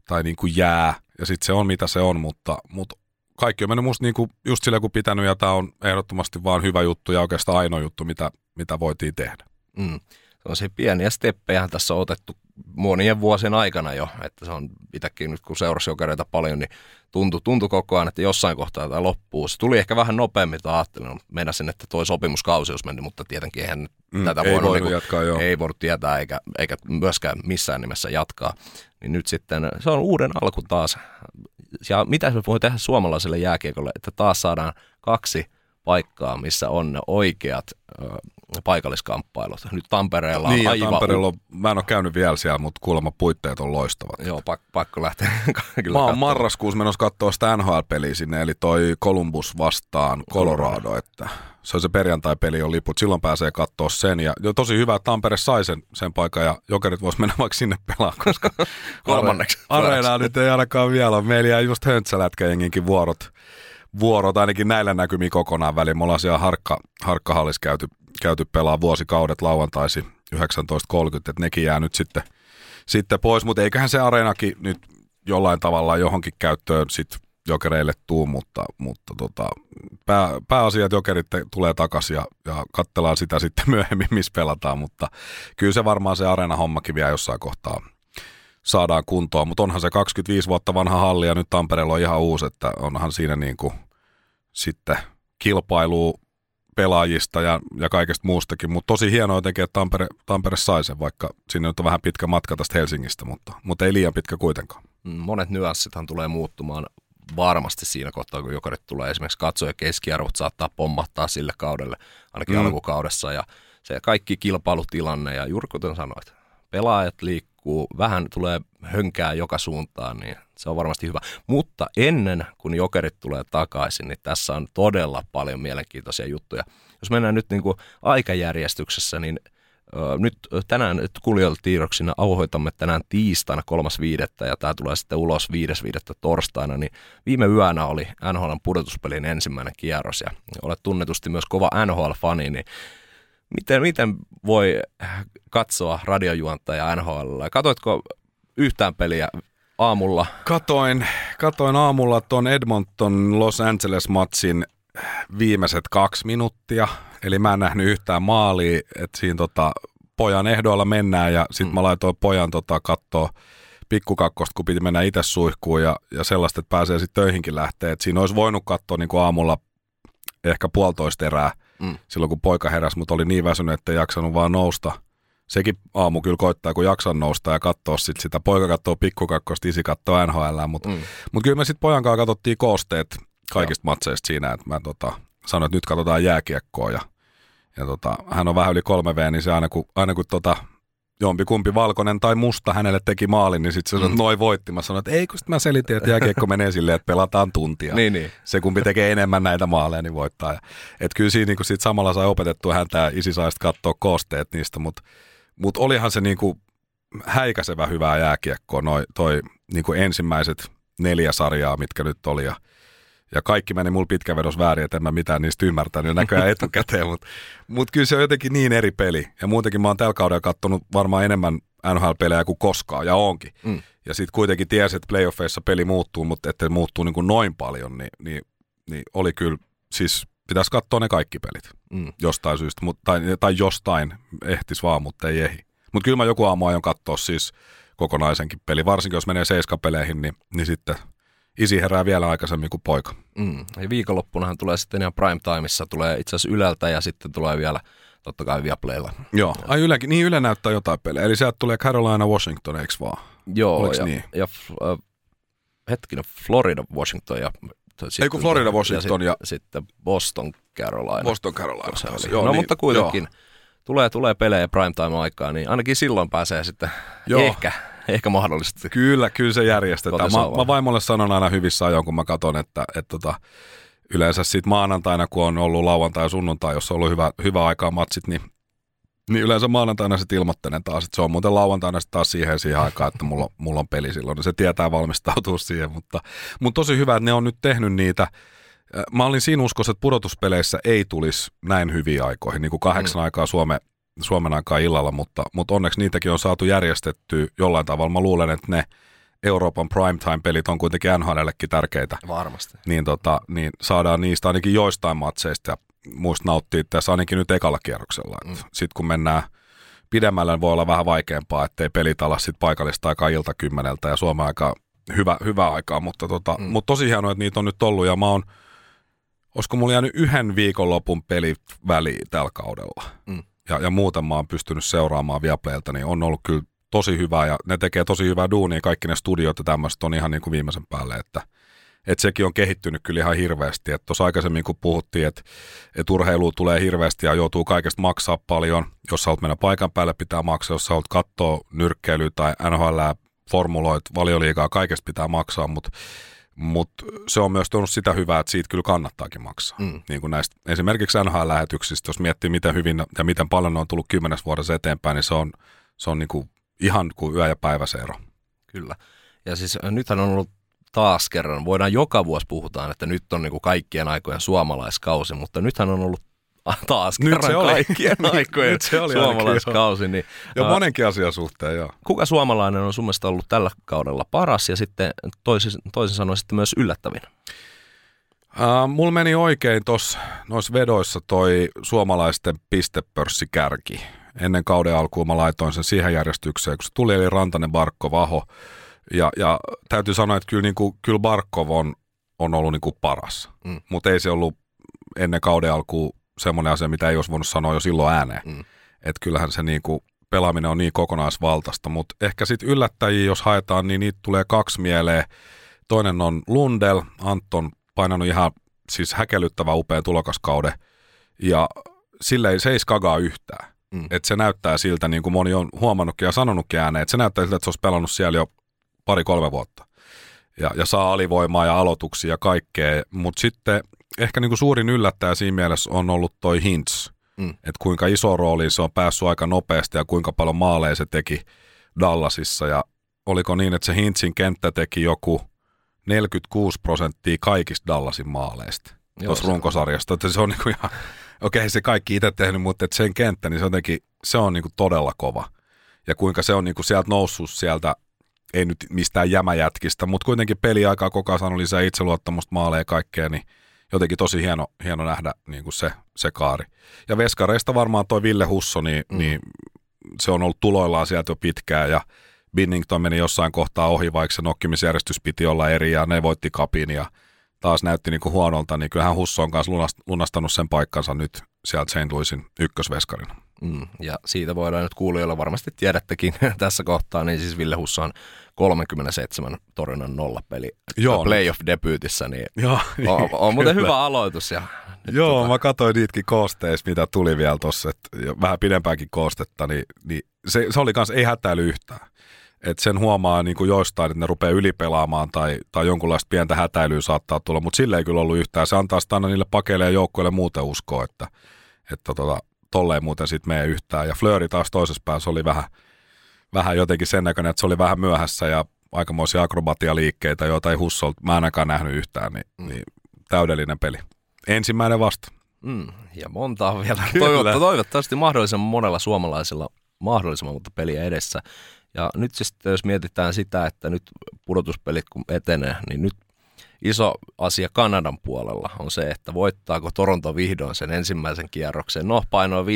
[SPEAKER 2] tai niin kuin jää, ja sitten se on mitä se on, mutta, mutta kaikki on mennyt musta niin kuin just sillä kuin pitänyt, ja tämä on ehdottomasti vaan hyvä juttu ja oikeastaan ainoa juttu, mitä, mitä voitiin tehdä.
[SPEAKER 1] Mm. Sellaisia pieniä steppejä tässä on otettu monien vuosien aikana jo, että se on itsekin nyt kun seurasi jokereita paljon, niin tuntui, tuntui koko ajan, että jossain kohtaa tämä loppuu. Se tuli ehkä vähän nopeammin, mitä ajattelin. Meinasin, että tuo sopimuskausi olisi mennyt, mutta tietenkin eihän mm, tätä
[SPEAKER 2] ei
[SPEAKER 1] voinut,
[SPEAKER 2] niin jatkaa, joo.
[SPEAKER 1] ei voinut tietää eikä, eikä myöskään missään nimessä jatkaa. Niin nyt sitten se on uuden alku taas. Ja mitä se voi tehdä suomalaiselle jääkiekolle, että taas saadaan kaksi paikkaa, missä on ne oikeat paikalliskamppailut. Nyt Tampereella on
[SPEAKER 2] niin,
[SPEAKER 1] aivan...
[SPEAKER 2] Tampereella on, mä en ole käynyt vielä siellä, mutta kuulemma puitteet on loistavat.
[SPEAKER 1] Joo, pak, pakko lähteä
[SPEAKER 2] Mä oon marraskuussa menossa katsoa sitä NHL-peliä sinne, eli toi Columbus vastaan Colorado, että se on se perjantai-peli on liput, silloin pääsee katsoa sen. Ja jo tosi hyvä, että Tampere sai sen, sen paikan ja Jokerit vois mennä vaikka sinne pelaa, koska
[SPEAKER 1] kolmanneksi.
[SPEAKER 2] Areenaa nyt ei ainakaan vielä ole. Meillä jää just höntsälätkäjenginkin vuorot, vuorot ainakin näillä näkymiin kokonaan väliin. Me ollaan siellä harkka, harkkahallissa käyty käyty pelaa vuosikaudet lauantaisi 19.30, että nekin jää nyt sitten, sitten pois, mutta eiköhän se areenakin nyt jollain tavalla johonkin käyttöön sitten jokereille tuu, mutta, mutta tota, pää, pääasia, että jokerit tulee takaisin ja, ja katsellaan sitä sitten myöhemmin, missä pelataan, mutta kyllä se varmaan se areena-hommakin vielä jossain kohtaa saadaan kuntoon, mutta onhan se 25 vuotta vanha halli ja nyt Tampereella on ihan uusi, että onhan siinä niin kuin sitten kilpailu pelaajista ja, ja kaikesta muustakin, mutta tosi hienoa jotenkin, että Tampere, Tampere sai sen, vaikka sinne nyt on vähän pitkä matka tästä Helsingistä, mutta, mutta ei liian pitkä kuitenkaan.
[SPEAKER 1] Monet nyanssithan tulee muuttumaan varmasti siinä kohtaa, kun jokaret tulee esimerkiksi katsoja keskiarvot saattaa pommahtaa sille kaudelle, ainakin mm. alkukaudessa, ja se kaikki kilpailutilanne, ja juuri kuten sanoit, pelaajat liikkuu, vähän tulee hönkää joka suuntaan, niin se on varmasti hyvä. Mutta ennen kuin jokerit tulee takaisin, niin tässä on todella paljon mielenkiintoisia juttuja. Jos mennään nyt niin kuin aikajärjestyksessä, niin nyt tänään kuulijoille tiedoksina auhoitamme tänään tiistaina 3.5. ja tämä tulee sitten ulos 5.5. torstaina, niin viime yönä oli NHL pudotuspelin ensimmäinen kierros ja olet tunnetusti myös kova NHL-fani, niin miten, miten voi katsoa radiojuontaja NHL? Katoitko yhtään peliä aamulla?
[SPEAKER 2] Katoin, katoin aamulla tuon Edmonton Los Angeles-matsin viimeiset kaksi minuuttia. Eli mä en nähnyt yhtään maalia, että siinä tota, pojan ehdoilla mennään ja sitten mm. mä laitoin pojan tota, katsoa pikkukakkosta, kun piti mennä itse suihkuun ja, ja sellaista, että pääsee sitten töihinkin lähteä. Et siinä olisi voinut katsoa niin kuin aamulla ehkä puolitoista erää mm. silloin, kun poika heräsi, mutta oli niin väsynyt, että ei jaksanut vaan nousta – sekin aamu kyllä koittaa, kun jaksan nousta ja katsoa sit sitä. Poika katsoo pikkukakkosta, isi katsoo NHL, mutta mm. mut kyllä me sitten pojan kanssa katsottiin koosteet kaikista Joo. matseista siinä, että mä tota, sanoin, että nyt katsotaan jääkiekkoa ja, ja tota, hän on vähän yli 3V, niin se aina kun, aina kun tota, jompi kumpi valkoinen tai musta hänelle teki maalin, niin sitten se sanoi, mm. noin voitti. Mä sanoin, että ei kun mä selitin, että jääkiekko menee silleen, että pelataan tuntia.
[SPEAKER 1] niin, niin.
[SPEAKER 2] Se kumpi tekee enemmän näitä maaleja, niin voittaa. Et kyllä siinä niin sit samalla sai opetettua häntä isi sai katsoa koosteet niistä, mutta mutta olihan se niinku häikäisevä hyvää jääkiekkoa, noi, toi niinku ensimmäiset neljä sarjaa, mitkä nyt oli. Ja, ja kaikki meni mulla pitkävedos väärin, että en mä mitään niistä ymmärtänyt näköjään etukäteen. Mutta mut kyllä se on jotenkin niin eri peli. Ja muutenkin mä oon tällä kaudella katsonut varmaan enemmän NHL-pelejä kuin koskaan, ja onkin. Mm. Ja sitten kuitenkin tiesi, että playoffeissa peli muuttuu, mutta että muuttuu niin kuin noin paljon, niin, niin, niin oli kyllä, siis pitäisi katsoa ne kaikki pelit mm. jostain syystä, mut, tai, tai jostain ehtis vaan, mutta ei ehdi. Mutta kyllä mä joku aamu aion katsoa siis kokonaisenkin peli, varsinkin jos menee seiskapeleihin, niin, niin sitten isi herää vielä aikaisemmin kuin poika.
[SPEAKER 1] Mm. Ja viikonloppunahan tulee sitten ihan prime timeissa, tulee itse asiassa Yleltä ja sitten tulee vielä totta kai Viaplaylla.
[SPEAKER 2] Joo, ai Yle, niin Yle näyttää jotain pelejä, eli sieltä tulee Carolina Washington, eikö vaan?
[SPEAKER 1] Joo, ja,
[SPEAKER 2] niin?
[SPEAKER 1] ja äh, hetkinen, Florida Washington ja
[SPEAKER 2] ei kun Florida, Washington ja,
[SPEAKER 1] ja... sitten Boston, Carolina.
[SPEAKER 2] Boston, Carolina.
[SPEAKER 1] Se oli. Joo, no niin, mutta kuitenkin joo. tulee, tulee pelejä primetime-aikaan, niin ainakin silloin pääsee sitten joo. ehkä, ehkä mahdollisesti.
[SPEAKER 2] Kyllä, kyllä se järjestetään. Mä, mä vaimolle sanon aina hyvissä ajoin, kun mä katson, että, että tota, yleensä sitten maanantaina, kun on ollut lauantai ja sunnuntai, jos on ollut hyvä, hyvä aikaa matsit, niin niin yleensä maanantaina sitten ilmoittelen taas, että se on muuten lauantaina sitten taas siihen, siihen aikaan, että mulla, mulla on peli silloin. Niin se tietää valmistautua siihen, mutta, mutta tosi hyvä, että ne on nyt tehnyt niitä. Äh, mä olin siinä uskossa, että pudotuspeleissä ei tulisi näin hyviä aikoihin, niin kuin kahdeksan mm. aikaa Suome, Suomen aikaa illalla, mutta, mutta onneksi niitäkin on saatu järjestettyä jollain tavalla. Mä luulen, että ne Euroopan primetime-pelit on kuitenkin NHLllekin tärkeitä.
[SPEAKER 1] Varmasti.
[SPEAKER 2] Niin, tota, niin saadaan niistä ainakin joistain matseista ja muista nauttia tässä ainakin nyt ekalla kierroksella. Mm. Sitten kun mennään pidemmälle, niin voi olla vähän vaikeampaa, ettei pelit ala sitten paikallista aikaa ilta kymmeneltä ja Suomen aika hyvä, hyvä aikaa, mutta, tota, mm. mutta tosi hienoa, että niitä on nyt ollut ja mä oon, olisiko mulla jäänyt yhden viikonlopun peli väliin tällä kaudella. Mm. Ja, ja muuten mä oon pystynyt seuraamaan Viaplaylta, niin on ollut kyllä tosi hyvää ja ne tekee tosi hyvää duunia. Kaikki ne studiot ja tämmöiset on ihan niin kuin viimeisen päälle, että, että sekin on kehittynyt kyllä ihan hirveästi. Että tuossa aikaisemmin kun puhuttiin, että, että urheilu tulee hirveästi ja joutuu kaikesta maksaa paljon. Jos sä haluat mennä paikan päälle, pitää maksaa. Jos sä haluat katsoa nyrkkeilyä tai NHL, formuloit, valioliigaa, kaikesta pitää maksaa, mutta mutta se on myös tuonut sitä hyvää, että siitä kyllä kannattaakin maksaa. Mm. Niin kuin näistä, esimerkiksi NHL-lähetyksistä, jos miettii miten hyvin ja miten paljon ne on tullut kymmenes vuodessa eteenpäin, niin se on, se on niin kuin ihan kuin yö- ja päiväsero.
[SPEAKER 1] Kyllä. Ja siis äh, nythän on ollut taas kerran, voidaan joka vuosi puhutaan, että nyt on niin kuin kaikkien aikojen suomalaiskausi, mutta nythän on ollut taas nyt kerran se oli. kaikkien aikojen nyt se oli suomalaiskausi. Niin,
[SPEAKER 2] ja monenkin asian suhteen, joo.
[SPEAKER 1] Kuka suomalainen on sun mielestä ollut tällä kaudella paras ja sitten toisin, toisin sanoen sitten myös yllättävin?
[SPEAKER 2] Uh, mulla meni oikein tuossa noissa vedoissa toi suomalaisten pistepörssikärki. Ennen kauden alkuun mä laitoin sen siihen järjestykseen, kun se tuli, eli Rantanen, Barkko, Vaho. Ja, ja täytyy sanoa, että kyllä, niin kuin, kyllä Barkov on, on ollut niin kuin paras, mm. mutta ei se ollut ennen kauden alkuun semmoinen asia, mitä ei olisi voinut sanoa jo silloin ääneen. Mm. Että kyllähän se niin kuin, pelaaminen on niin kokonaisvaltaista, mutta ehkä sitten yllättäjiä, jos haetaan, niin niitä tulee kaksi mieleen. Toinen on Lundell, Anton painanut ihan siis häkellyttävä upean tulokaskauden, ja sille ei, se ei skagaa yhtään. Mm. Että se näyttää siltä, niin kuin moni on huomannutkin ja sanonutkin ääneen, että se näyttää siltä, että se olisi pelannut siellä jo pari-kolme vuotta. Ja, ja saa alivoimaa ja aloituksia ja kaikkea, mutta sitten ehkä niin kuin suurin yllättäjä siinä mielessä on ollut toi Hintz. Mm. Että kuinka iso rooli se on päässyt aika nopeasti ja kuinka paljon maaleja se teki Dallasissa. Ja oliko niin, että se Hintzin kenttä teki joku 46 prosenttia kaikista Dallasin maaleista tuossa runkosarjasta. Että se on niin kuin ihan, okei okay, se kaikki itse tehnyt, mutta että sen kenttä, niin se, jotenkin, se on niin kuin todella kova. Ja kuinka se on niin kuin sieltä noussut sieltä, ei nyt mistään jämäjätkistä, mutta kuitenkin peliaikaa koko ajan lisää itseluottamusta, maaleja ja kaikkea, niin jotenkin tosi hieno, hieno nähdä niin kuin se, se kaari. Ja veskareista varmaan toi Ville Husso, niin, mm. niin se on ollut tuloillaan sieltä jo pitkään ja Binnington meni jossain kohtaa ohi, vaikka se nokkimisjärjestys piti olla eri ja ne voitti kapin ja taas näytti niin kuin huonolta, niin kyllähän Husso on kanssa lunastanut sen paikkansa nyt sieltä St. Louisin ykkösveskarina.
[SPEAKER 1] Mm, ja siitä voidaan nyt kuulijoilla varmasti tiedättekin tässä kohtaa, niin siis Ville Husso on 37 torjunnan nollapeli Joo, playoff-debyytissä, niin Joo, on, on muuten hyvä aloitus. Ja
[SPEAKER 2] Joo, tota... mä katsoin niitäkin koosteissa, mitä tuli vielä tuossa, vähän pidempäänkin koostetta, niin, niin se, se oli kanssa, ei hätäily yhtään. Et sen huomaa niin kuin joistain, että ne rupeaa ylipelaamaan tai, tai jonkunlaista pientä hätäilyä saattaa tulla, mutta sille ei kyllä ollut yhtään. Se antaa sitä aina niille pakeille ja joukkoille muuten uskoa, että, että tota, tolleen muuten sitten mene yhtään. Ja Flööri taas toisessa päässä oli vähän, vähän jotenkin sen näköinen, että se oli vähän myöhässä ja aikamoisia akrobatialiikkeitä, joita ei Hussolt, mä ainakaan nähnyt yhtään, niin, mm. niin täydellinen peli. Ensimmäinen vasta.
[SPEAKER 1] Mm, ja monta on vielä toivottavasti, toivottavasti mahdollisimman monella suomalaisella mahdollisimman monta peliä edessä. Ja nyt siis jos mietitään sitä, että nyt pudotuspelit kun etenee, niin nyt iso asia Kanadan puolella on se, että voittaako Toronto vihdoin sen ensimmäisen kierroksen. No, painoi 5-0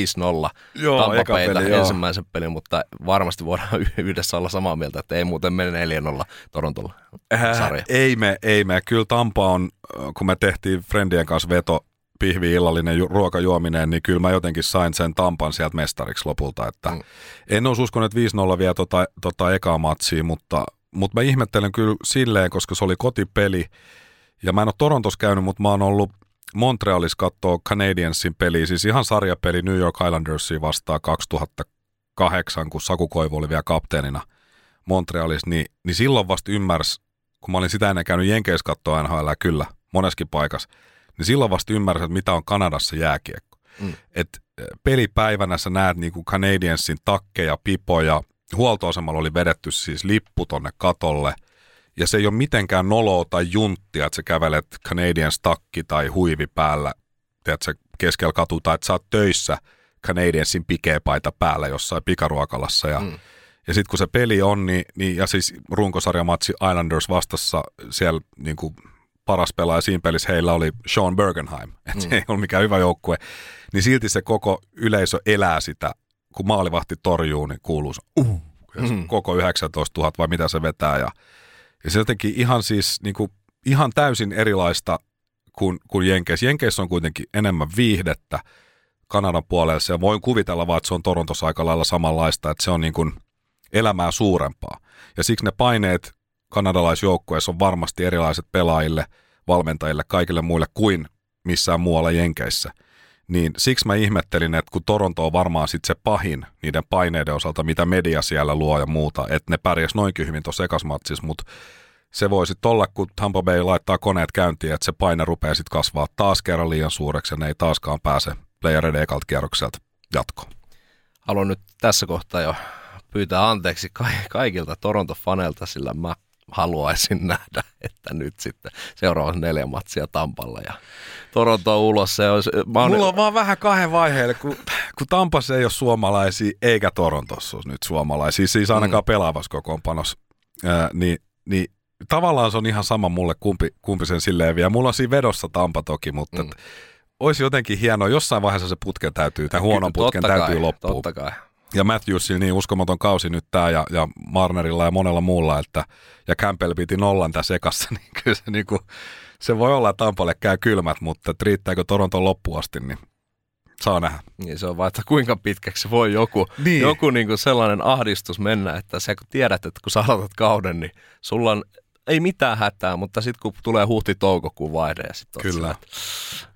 [SPEAKER 1] joo, peli, ensimmäisen pelin, mutta varmasti voidaan yhdessä olla samaa mieltä, että ei muuten mene 4-0 Torontolla
[SPEAKER 2] äh, Ei me, ei me. Kyllä Tampa on, kun me tehtiin Friendien kanssa veto pihvi-illallinen ju- ruokajuominen, niin kyllä mä jotenkin sain sen Tampan sieltä mestariksi lopulta. Että mm. En olisi uskonut, että 5-0 vielä tota, tota ekaa matsia, mutta, mutta mä ihmettelen kyllä silleen, koska se oli kotipeli. Ja mä en ole Torontossa käynyt, mutta mä oon ollut Montrealissa katsoa Canadiensin peliä, siis ihan sarjapeli New York Islandersia vastaan 2008, kun Saku Koivu oli vielä kapteenina Montrealissa, niin, niin silloin vasta ymmärsi, kun mä olin sitä ennen käynyt Jenkeissä katsoa NHL kyllä, moneskin paikassa, niin silloin vasta ymmärsit, että mitä on Kanadassa jääkiekko. Mm. Et eh, pelipäivänä sä näet niinku Canadiensin takkeja, pipoja, huoltoasemalla oli vedetty siis lippu tonne katolle, ja se ei ole mitenkään noloa tai junttia, että sä kävelet Canadiens takki tai huivi päällä, tiedätkö, keskellä katu, tai että sä oot töissä Canadiensin pikeepaita päällä jossain pikaruokalassa, ja, mm. Ja sitten kun se peli on, niin, niin ja siis runkosarjamatsi Islanders vastassa siellä niin kuin paras pelaaja siinä pelissä heillä oli Sean Bergenheim, että mm. se ei ole mikään hyvä joukkue, niin silti se koko yleisö elää sitä, kun maalivahti torjuu, niin kuuluu se, uh, mm. koko 19 000 vai mitä se vetää ja, ja se jotenkin ihan siis niin kuin, ihan täysin erilaista kuin, kuin Jenkeissä. Jenkeissä on kuitenkin enemmän viihdettä Kanadan puolella ja voin kuvitella vaan, että se on Torontossa aika lailla samanlaista, että se on niin kuin elämää suurempaa. Ja siksi ne paineet kanadalaisjoukkueessa on varmasti erilaiset pelaajille, valmentajille, kaikille muille kuin missään muualla Jenkeissä. Niin siksi mä ihmettelin, että kun Toronto on varmaan sitten se pahin niiden paineiden osalta, mitä media siellä luo ja muuta, että ne pärjäs noinkin hyvin tuossa ekasmatsissa, mutta se voi sitten olla, kun Tampa Bay laittaa koneet käyntiin, että se paine rupeaa sitten kasvaa taas kerran liian suureksi ja ne ei taaskaan pääse playereiden ekalta kierrokselta jatkoon.
[SPEAKER 1] Haluan nyt tässä kohtaa jo pyytää anteeksi kaikilta Toronto-faneilta, sillä mä haluaisin nähdä, että nyt sitten seuraavat neljä matsia Tampalla ja Toronto ulos. Se olisi,
[SPEAKER 2] mä on... Mulla on vaan vähän kahden vaiheelle, kun, kun Tampassa ei ole suomalaisia eikä Torontossa ole nyt suomalaisia, siis ainakaan mm. pelaavassa kokoonpanossa, ää, niin, niin tavallaan se on ihan sama mulle, kumpi, kumpi sen silleen vie. Mulla on siinä vedossa Tampa toki, mutta mm. olisi jotenkin hienoa, jossain vaiheessa se putken täytyy, tämän huonon putken totta täytyy kai, loppua.
[SPEAKER 1] Totta kai
[SPEAKER 2] ja Matthewsilla niin uskomaton kausi nyt tämä ja, ja Marnerilla ja monella muulla, että ja Campbell piti nollan tässä ekassa, niin kyllä se, niin kuin, se voi olla, että Tampalle käy kylmät, mutta että riittääkö Toronton loppuasti, niin saa nähdä.
[SPEAKER 1] Niin se on vaan, että kuinka pitkäksi voi joku, niin. joku niin kuin sellainen ahdistus mennä, että sä kun tiedät, että kun sä aloitat kauden, niin sulla on ei mitään hätää, mutta sitten kun tulee huhti-toukokuun vaihde ja sitten
[SPEAKER 2] Kyllä. Sillä,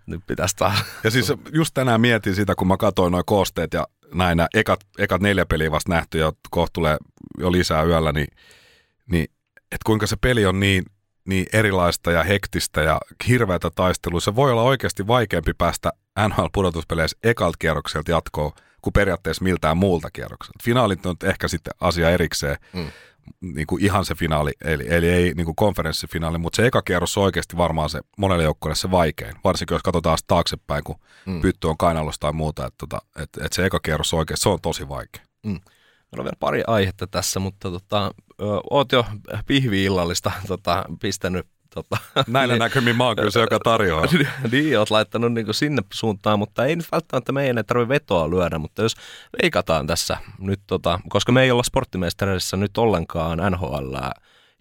[SPEAKER 1] nyt pitäisi taas.
[SPEAKER 2] Ja siis just tänään mietin sitä, kun mä katsoin noin koosteet ja näin ekat, ekat neljä peliä vasta nähty ja kohta tulee jo lisää yöllä, niin, niin että kuinka se peli on niin, niin erilaista ja hektistä ja hirveätä taistelua. Se voi olla oikeasti vaikeampi päästä NHL-pudotuspeleissä ekalta kierrokselta jatkoon kuin periaatteessa miltään muulta kierrokselta. Finaalit on ehkä sitten asia erikseen, mm niin kuin ihan se finaali, eli, eli ei niin kuin konferenssifinaali, mutta se eka kierros on oikeasti varmaan se monelle joukkueelle se vaikein, varsinkin jos katsotaan taaksepäin, kun mm. pytty on kainalossa tai muuta, että, että, tota, että, että se eka kierros oikeasti, se on tosi vaikea. Mm.
[SPEAKER 1] Meillä on vielä pari aihetta tässä, mutta tota, oot jo pihvi-illallista tota, pistänyt Tota,
[SPEAKER 2] Näillä niin, näkymin mä oon kyllä se, joka tarjoaa.
[SPEAKER 1] niin, oot laittanut niin sinne suuntaan, mutta ei nyt välttämättä meidän ei tarvitse vetoa lyödä, mutta jos veikataan tässä nyt, tota, koska me ei olla sporttimestareissa nyt ollenkaan NHL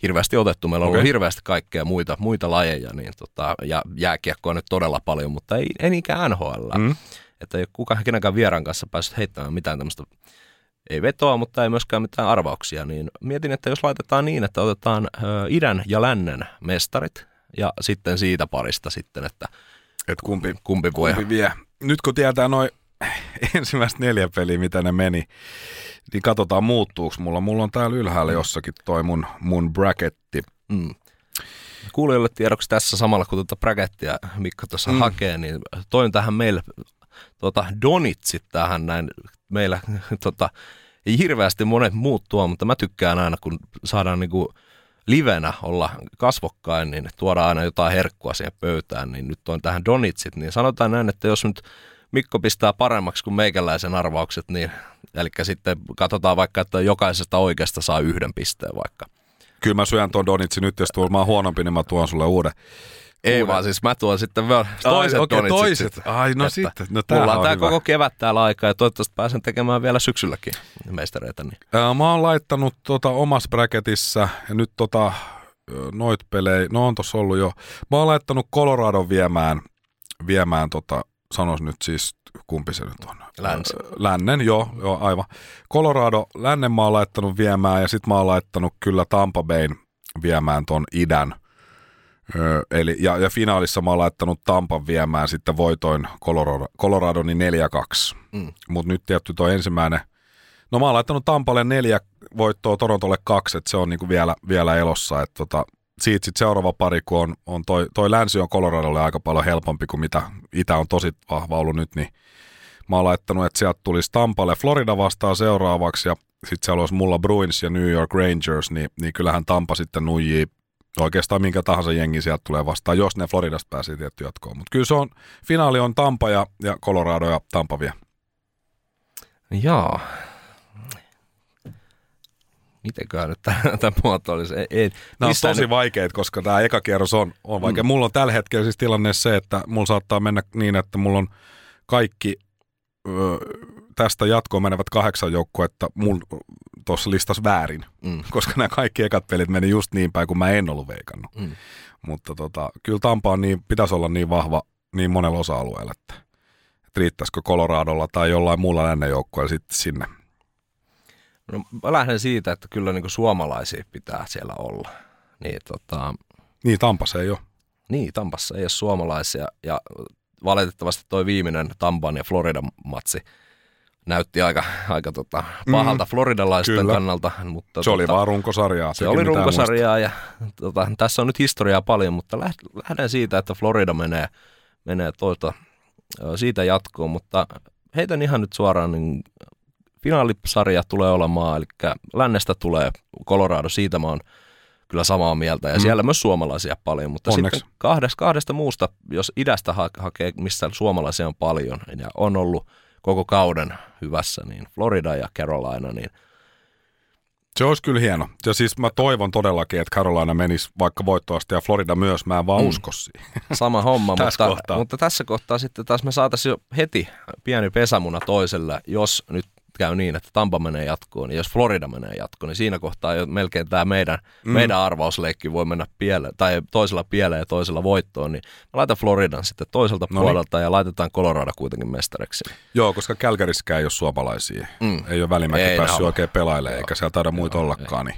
[SPEAKER 1] hirveästi otettu. Meillä on okay. ollut hirveästi kaikkea muita, muita lajeja niin tota, ja jääkiekkoa nyt todella paljon, mutta ei, ei niinkään NHL. Mm. Että ei ole kukaan kenenkään vieran kanssa päässyt heittämään mitään tämmöistä ei vetoa, mutta ei myöskään mitään arvauksia, niin mietin, että jos laitetaan niin, että otetaan idän ja lännen mestarit ja sitten siitä parista sitten, että
[SPEAKER 2] Et kumpi, kumpi, voi. kumpi vie. Nyt kun tietää noin ensimmäistä neljä peliä, mitä ne meni, niin katsotaan muuttuuko mulla. Mulla on täällä ylhäällä jossakin toi mun, mun bracketti. Mm.
[SPEAKER 1] Kuulijoille tiedoksi tässä samalla, kun tuota brackettia Mikko tuossa mm. hakee, niin toin tähän meille tuota Donitsit tähän näin meillä tota, ei hirveästi monet muuttua, mutta mä tykkään aina, kun saadaan niinku livenä olla kasvokkain, niin tuodaan aina jotain herkkua siihen pöytään, niin nyt on tähän Donitsit, niin sanotaan näin, että jos nyt Mikko pistää paremmaksi kuin meikäläisen arvaukset, niin eli sitten katsotaan vaikka, että jokaisesta oikeasta saa yhden pisteen vaikka.
[SPEAKER 2] Kyllä mä syön tuon Donitsin nyt, jos tuolla huonompi, niin mä tuon sulle uuden.
[SPEAKER 1] Ei Uuden. vaan siis mä tuon sitten vielä toiset Ai, okay,
[SPEAKER 2] toiset.
[SPEAKER 1] Sit,
[SPEAKER 2] Ai no sitten. No,
[SPEAKER 1] mulla on, on tää koko kevät täällä aikaa ja toivottavasti pääsen tekemään vielä syksylläkin mestareita. Niin.
[SPEAKER 2] Ää, mä oon laittanut tota omassa bracketissa ja nyt tota noit pelejä, no on tossa ollut jo. Mä oon laittanut Coloradon viemään, viemään tota, sanois nyt siis, kumpi se nyt on?
[SPEAKER 1] Länsi.
[SPEAKER 2] Lännen, joo, joo, aivan. Colorado, lännen mä oon laittanut viemään ja sit mä oon laittanut kyllä Tampa Bayn viemään ton idän – Öö, eli, ja, ja finaalissa mä oon laittanut Tampan viemään sitten voitoin Colorado, Coloradoni 4-2. Mm. Mutta nyt tietty tuo ensimmäinen, no mä oon laittanut Tampalle neljä voittoa, Torontolle kaksi, että se on niinku vielä, vielä elossa. Et tota, siitä sitten seuraava pari, kun on, on toi, toi länsi on Coloradolle aika paljon helpompi kuin mitä itä on tosi vahva ollut nyt, niin mä oon laittanut, että sieltä tulisi Tampalle Florida vastaan seuraavaksi ja sitten siellä olisi mulla Bruins ja New York Rangers, niin, niin kyllähän Tampa sitten nuijii oikeastaan minkä tahansa jengi sieltä tulee vastaan, jos ne Floridasta pääsee tietty jatkoon. Mutta kyllä se on, finaali on Tampa ja, ja Colorado ja Tampa vie.
[SPEAKER 1] Jaa. mitenköhän nyt tämä muotoilisi. Ei, ei,
[SPEAKER 2] nämä on tosi ne... vaikeita, koska tämä eka kierros on, on vaikea. Mm. Mulla on tällä hetkellä siis tilanne se, että mulla saattaa mennä niin, että mulla on kaikki ö, tästä jatkoon menevät kahdeksan joukkuetta mulla tuossa listas väärin, mm. koska nämä kaikki ekat pelit meni just niin päin, kuin mä en ollut veikannut. Mm. Mutta tota, kyllä Tampa on niin, pitäisi olla niin vahva niin monella osa-alueella, että, että riittäisikö Coloradolla tai jollain muulla lännen joukkueella sitten sinne.
[SPEAKER 1] No, mä lähden siitä, että kyllä niin suomalaisia pitää siellä olla. Niin, tota...
[SPEAKER 2] niin Tampassa ei ole.
[SPEAKER 1] Niin, Tampassa ei ole suomalaisia ja valitettavasti toi viimeinen Tampan ja Floridan matsi – näytti aika, aika tota, pahalta mm, floridalaisten kyllä. kannalta. Mutta,
[SPEAKER 2] se tota, oli vaan runkosarjaa.
[SPEAKER 1] Se oli runkosarjaa ja tota, tässä on nyt historiaa paljon, mutta lähden siitä, että Florida menee, menee toista, siitä jatkoon, mutta heitän ihan nyt suoraan, niin finaalisarja tulee olemaan, eli lännestä tulee Colorado, siitä mä oon kyllä samaa mieltä, ja mm. siellä myös suomalaisia paljon, mutta Onneksi. sitten kahdesta, kahdesta muusta, jos idästä ha- hakee, missä suomalaisia on paljon, ja on ollut koko kauden hyvässä, niin Florida ja Carolina, niin
[SPEAKER 2] se olisi kyllä hieno. Ja siis mä toivon todellakin, että Carolina menisi vaikka voittoasti ja Florida myös. Mä en vaan mm. usko siihen.
[SPEAKER 1] Sama homma, mutta, mutta tässä kohtaa sitten taas me saataisiin jo heti pieni pesämuna toiselle, jos nyt käy niin, että Tampa menee jatkoon, niin jos Florida menee jatkoon, niin siinä kohtaa jo melkein tämä meidän, mm. meidän arvausleikki voi mennä pieleen, tai toisella pieleen ja toisella voittoon, niin mä laitan Floridan sitten toiselta no niin. puolelta ja laitetaan Colorado kuitenkin mestareksi.
[SPEAKER 2] Joo, koska Kälkärissäkään ei ole suomalaisia. Mm. Ei ole välimäki ei päässyt oikein pelailemaan, eikä siellä taida muita ollakaan, niin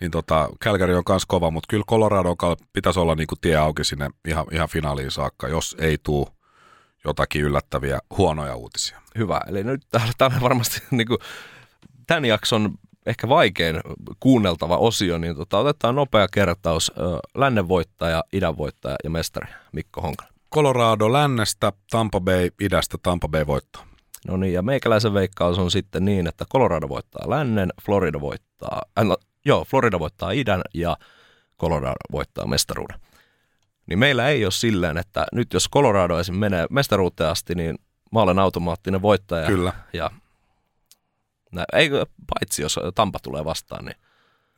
[SPEAKER 2] niin tota, Calgary on myös kova, mutta kyllä Colorado pitäisi olla niinku tie auki sinne ihan, ihan finaaliin saakka, jos ei tule jotakin yllättäviä huonoja uutisia.
[SPEAKER 1] Hyvä. Eli nyt tämä on varmasti niin kuin, tämän jakson ehkä vaikein kuunneltava osio, niin tota, otetaan nopea kertaus. Lännen voittaja, idän voittaja ja mestari Mikko Honkanen.
[SPEAKER 2] Colorado lännestä, Tampa Bay idästä, Tampa Bay voittaa.
[SPEAKER 1] No niin, ja meikäläisen veikkaus on sitten niin, että Colorado voittaa lännen, Florida voittaa, äh, no, joo, Florida voittaa idän ja Colorado voittaa mestaruuden niin meillä ei ole silleen, että nyt jos Colorado esim. menee mestaruuteen asti, niin mä olen automaattinen voittaja.
[SPEAKER 2] Kyllä.
[SPEAKER 1] Ja, ei, paitsi jos Tampa tulee vastaan, niin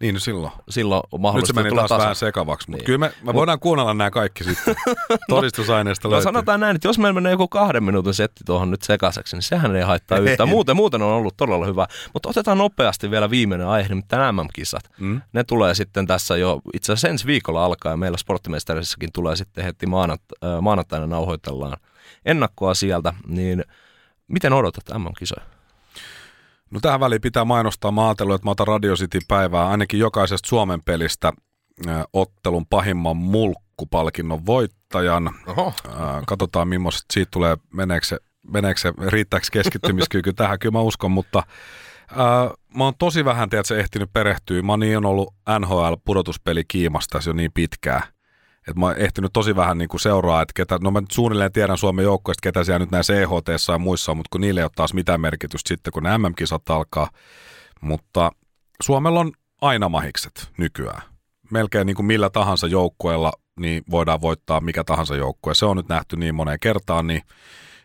[SPEAKER 2] niin, no silloin.
[SPEAKER 1] Silloin on mahdollista
[SPEAKER 2] Nyt se meni taas tasa. vähän sekavaksi, mutta niin. kyllä me, me voidaan kuunnella nämä kaikki sitten. Todistusaineista no,
[SPEAKER 1] löytyy. No sanotaan näin, että jos meillä menee joku kahden minuutin setti tuohon nyt sekaiseksi, niin sehän ei haittaa yhtään. Muuten, muuten on ollut todella hyvä. Mutta otetaan nopeasti vielä viimeinen aihe, nimittäin MM-kisat. Mm. Ne tulee sitten tässä jo, itse asiassa ensi viikolla alkaa, ja meillä sporttimestarissakin tulee sitten heti äh, maanantaina nauhoitellaan ennakkoa sieltä, niin miten odotat MM-kisoja?
[SPEAKER 2] No tähän väliin pitää mainostaa maatelu, että mä otan Radio City päivää ainakin jokaisesta Suomen pelistä ottelun pahimman mulkkupalkinnon voittajan. Oho. Katsotaan, millaista siitä tulee, meneekö se, meneekö se riittääkö keskittymiskyky tähän, kyllä mä uskon, mutta äh, mä oon tosi vähän, tiedätkö, ehtinyt perehtyä. Mä oon niin ollut NHL-pudotuspeli kiimasta jo niin pitkään että mä oon ehtinyt tosi vähän niin kuin seuraa, että ketä, no mä nyt suunnilleen tiedän Suomen joukkoista, ketä siellä nyt näissä EHT ja muissa on, mutta kun niille ei ole taas mitään merkitystä sitten, kun ne MM-kisat alkaa. Mutta Suomella on aina mahikset nykyään. Melkein niin kuin millä tahansa joukkueella niin voidaan voittaa mikä tahansa joukkue. Se on nyt nähty niin moneen kertaan, niin,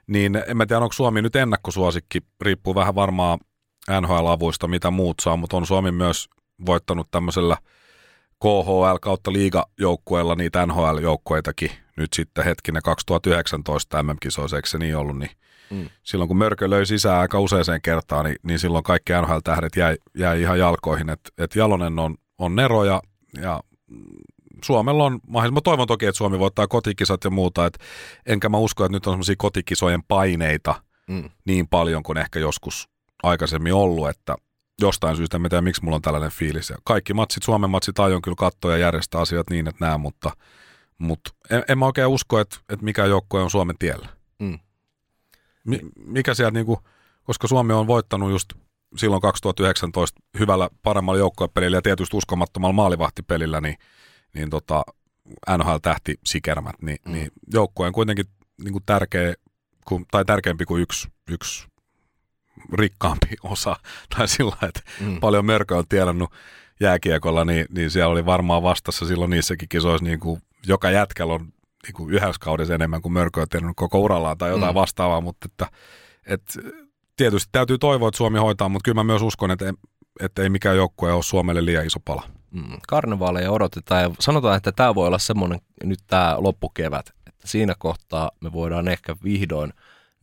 [SPEAKER 2] niin en mä tiedä, onko Suomi nyt ennakkosuosikki, riippuu vähän varmaan NHL-avuista, mitä muut saa, mutta on Suomi myös voittanut tämmöisellä – KHL kautta liigajoukkueella niitä NHL-joukkueitakin nyt sitten hetkinen 2019 MM-kisoissa, eikö se niin ollut, niin mm. silloin kun Mörkö löi sisään aika useaseen kertaan, niin, niin silloin kaikki NHL-tähdet jäi, jäi ihan jalkoihin, että et Jalonen on, on Nero ja, ja Suomella on mahdollisuus. Mä toivon toki, että Suomi voittaa kotikisat ja muuta, että enkä mä usko, että nyt on semmoisia kotikisojen paineita mm. niin paljon kuin ehkä joskus aikaisemmin ollut, että jostain syystä, tiedä miksi mulla on tällainen fiilis. Ja kaikki matsit, Suomen matsit aion kyllä katsoa ja järjestää asiat niin, että näen, mutta, mutta en, en mä oikein usko, että, että mikä joukkue on Suomen tiellä. Mm. Mi, mikä sieltä niinku, koska Suomi on voittanut just silloin 2019 hyvällä paremmalla joukkuepelillä ja tietysti uskomattomalla maalivahtipelillä, niin, niin tota, NHL-tähti sikermät, niin, mm. niin joukkue on kuitenkin niin kuin tärkeä, kuin, tai tärkeämpi kuin yksi, yksi rikkaampi osa, tai sillä että mm. paljon mörkö on tienannut jääkiekolla, niin, niin siellä oli varmaan vastassa silloin niissäkin kisoissa, niin kuin joka jätkällä on niin kuin yhdessä kaudessa enemmän kuin mörkö on tienannut koko urallaan tai jotain mm. vastaavaa, mutta että, että tietysti täytyy toivoa, että Suomi hoitaa, mutta kyllä mä myös uskon, että että ei mikään joukkue ole Suomelle liian iso pala.
[SPEAKER 1] Mm, karnevaaleja odotetaan ja sanotaan, että tämä voi olla semmoinen nyt tämä loppukevät, että siinä kohtaa me voidaan ehkä vihdoin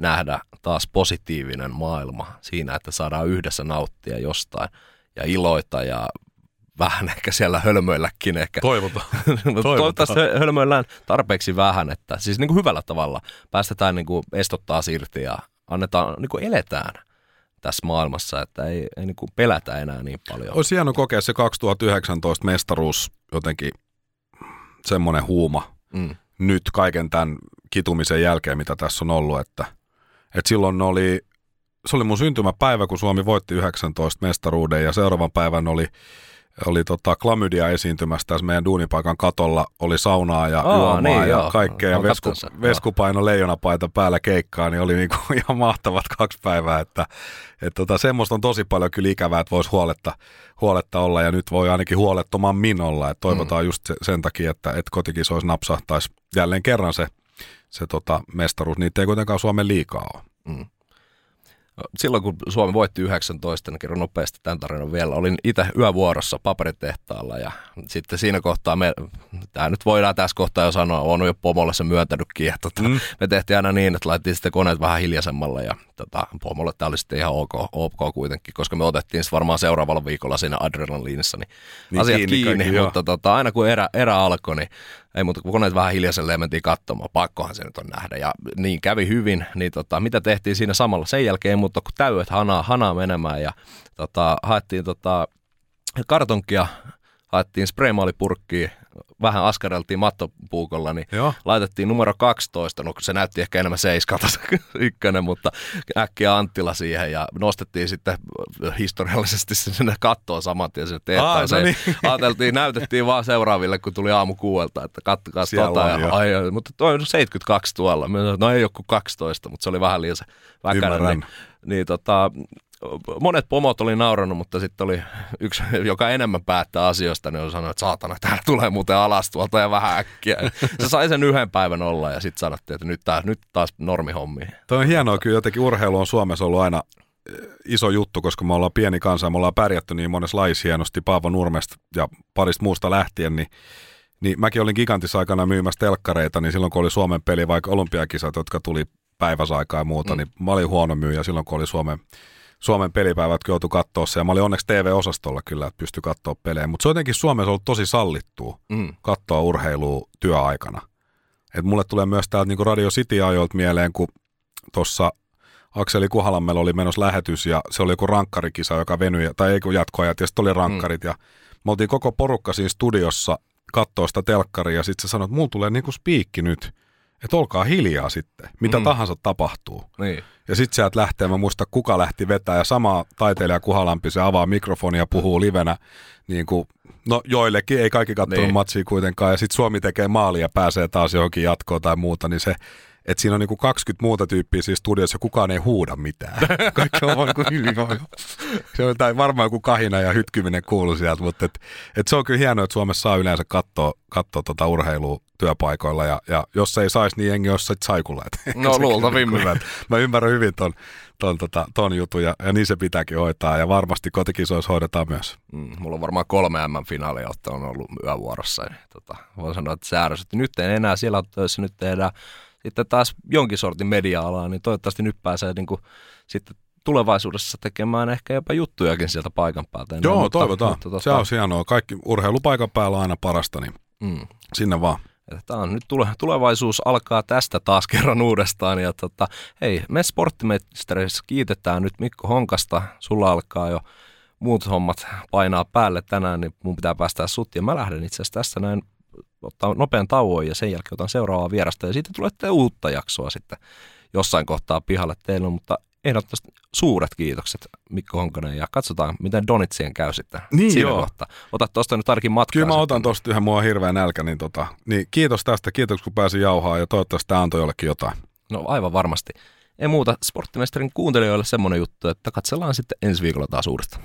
[SPEAKER 1] nähdä taas positiivinen maailma siinä, että saadaan yhdessä nauttia jostain ja iloita ja vähän ehkä siellä hölmöilläkin ehkä.
[SPEAKER 2] Toivotaan.
[SPEAKER 1] Toivottavasti hölmöillään tarpeeksi vähän, että siis niin kuin hyvällä tavalla päästetään niin kuin estottaa irti ja annetaan, niin kuin eletään tässä maailmassa, että ei, ei niin kuin pelätä enää niin paljon.
[SPEAKER 2] Olisi hieno kokea se 2019 mestaruus jotenkin semmoinen huuma mm. nyt kaiken tämän kitumisen jälkeen, mitä tässä on ollut, että, että silloin oli, se oli mun syntymäpäivä, kun Suomi voitti 19 mestaruuden ja seuraavan päivän oli oli tota klamydia esiintymässä tässä meidän duunipaikan katolla, oli saunaa ja Aa, juomaa niin, ja joo. kaikkea, ja vesku, veskupaino leijonapaita päällä keikkaa, niin oli niinku ihan mahtavat kaksi päivää, että et tota, semmoista on tosi paljon kyllä ikävää, että voisi huoletta, huoletta olla, ja nyt voi ainakin huolettoman olla, että toivotaan mm. just sen takia, että et kotikisoissa napsahtaisi jälleen kerran se, se tota mestaruus, niitä ei kuitenkaan Suomen liikaa ole. Mm
[SPEAKER 1] silloin kun Suomi voitti 19, niin kerron nopeasti tämän tarinan vielä. Olin itse yövuorossa paperitehtaalla ja sitten siinä kohtaa me, tämä nyt voidaan tässä kohtaa jo sanoa, on jo pomolle se myöntänytkin. Ja tota, mm. Me tehtiin aina niin, että laitettiin sitten koneet vähän hiljaisemmalle ja tota, pomolle tämä oli sitten ihan ok, ok kuitenkin, koska me otettiin sitten varmaan seuraavalla viikolla siinä adrenaliinissa niin, niin asiat kiinni, kiinni mutta tota, aina kun erä, erä alkoi, niin ei muuta kuin koneet vähän hiljaiselle ja mentiin katsomaan, pakkohan se nyt on nähdä. Ja niin kävi hyvin, niin tota, mitä tehtiin siinä samalla? Sen jälkeen, mutta kun täydet hanaa, hanaa menemään ja tota, haettiin tota, kartonkia, haettiin spraymaalipurkkiin vähän askareltiin mattopuukolla, niin Joo. laitettiin numero 12, no se näytti ehkä enemmän seiskalta se ykkönen, mutta äkkiä Anttila siihen ja nostettiin sitten historiallisesti sinne kattoon saman tien sinne tehtaaseen. no niin. Ajateltiin, näytettiin vaan seuraaville, kun tuli aamu kuuelta, että kattokaa tota. Ja, ai, mutta toi on 72 tuolla. No ei ole kuin 12, mutta se oli vähän liian se väkäinen. Niin, niin tota, monet pomot oli naurannut, mutta sitten oli yksi, joka enemmän päättää asioista, niin on sanonut, että saatana, täällä tulee muuten alas tuolta ja vähän äkkiä. Se sai sen yhden päivän olla ja sitten sanottiin, että nyt, taas, nyt taas normihommi.
[SPEAKER 2] Tuo on hienoa, kyllä jotenkin urheilu on Suomessa ollut aina eh, iso juttu, koska me ollaan pieni kansa ja me ollaan pärjätty niin monessa lajissa hienosti Paavo Nurmesta ja parista muusta lähtien, niin niin mäkin olin gigantissa aikana myymässä telkkareita, niin silloin kun oli Suomen peli, vaikka olympiakisat, jotka tuli päiväsaikaa ja muuta, mm. niin mä olin huono myyjä silloin, kun oli Suomen Suomen pelipäivät joutui katsoa se. Ja mä olin onneksi TV-osastolla kyllä, että pystyi katsoa pelejä. Mutta se on jotenkin Suomessa ollut tosi sallittua mm. katsoa urheilua työaikana. Et mulle tulee myös täältä niinku Radio City-ajoilta mieleen, kun tuossa Akseli Kuhalammella oli menossa lähetys ja se oli joku rankkarikisa, joka venyi, tai ei kun jatkoajat, ja sitten oli rankkarit. Mm. Ja me oltiin koko porukka siinä studiossa katsoa sitä telkkaria ja sitten se sanoi, että mulla tulee niinku spiikki nyt että olkaa hiljaa sitten, mitä mm. tahansa tapahtuu.
[SPEAKER 1] Niin.
[SPEAKER 2] Ja sitten sieltä lähtee, mä muista kuka lähti vetää, ja sama taiteilija Kuhalampi, se avaa mikrofonia ja puhuu livenä, niin kuin, no joillekin, ei kaikki katsonut niin. matsia kuitenkaan, ja sitten Suomi tekee maalia ja pääsee taas johonkin jatkoon tai muuta, niin se, että siinä on niinku 20 muuta tyyppiä siis studiossa kukaan ei huuda mitään. Kaikki on vaan kuin Se on tai varmaan joku kahina ja hytkyminen kuuluu sieltä, mutta et, et se on kyllä hienoa, että Suomessa saa yleensä katsoa, katsoa tota urheilua työpaikoilla ja, ja jos ei saisi, niin jengi olisi saikulla.
[SPEAKER 1] No luultavimmin.
[SPEAKER 2] Mä ymmärrän hyvin ton, ton, tota, ton jutun ja, ja niin se pitääkin hoitaa ja varmasti kotikisoissa hoidetaan myös.
[SPEAKER 1] Mm, mulla on varmaan kolme M-finaalia, on ollut yövuorossa. Niin, tota, voin sanoa, että se ärsytti. Nyt en enää siellä töissä, nyt tehdään sitten taas jonkin sortin media-alaa, niin toivottavasti nyt pääsee niin kuin, sitten tulevaisuudessa tekemään ehkä jopa juttujakin sieltä paikan päältä.
[SPEAKER 2] Joo, mutta, toivotaan. Mutta, tota, se on hienoa. Kaikki urheilu paikan päällä on aina parasta, niin mm. sinne vaan.
[SPEAKER 1] Tämä on nyt tule, tulevaisuus alkaa tästä taas kerran uudestaan. Ja tota, hei, me sporttimestareissa kiitetään nyt Mikko Honkasta. Sulla alkaa jo muut hommat painaa päälle tänään, niin mun pitää päästää sut. Ja mä lähden itse asiassa tässä näin ottaa nopean tauon ja sen jälkeen otan seuraavaa vierasta ja sitten tulette uutta jaksoa sitten jossain kohtaa pihalle teille, mutta ehdottomasti suuret kiitokset Mikko Honkonen ja katsotaan, miten Donitsien käy sitten
[SPEAKER 2] niin siinä joo.
[SPEAKER 1] kohtaa. Otat tuosta nyt ainakin matkaa.
[SPEAKER 2] Kyllä mä otan tuosta yhden mua hirveän nälkä, niin, tota, niin kiitos tästä, kiitos kun pääsin jauhaa ja toivottavasti tämä antoi jollekin jotain.
[SPEAKER 1] No aivan varmasti. Ei muuta, sporttimestarin kuuntelijoille semmoinen juttu, että katsellaan sitten ensi viikolla taas uudestaan.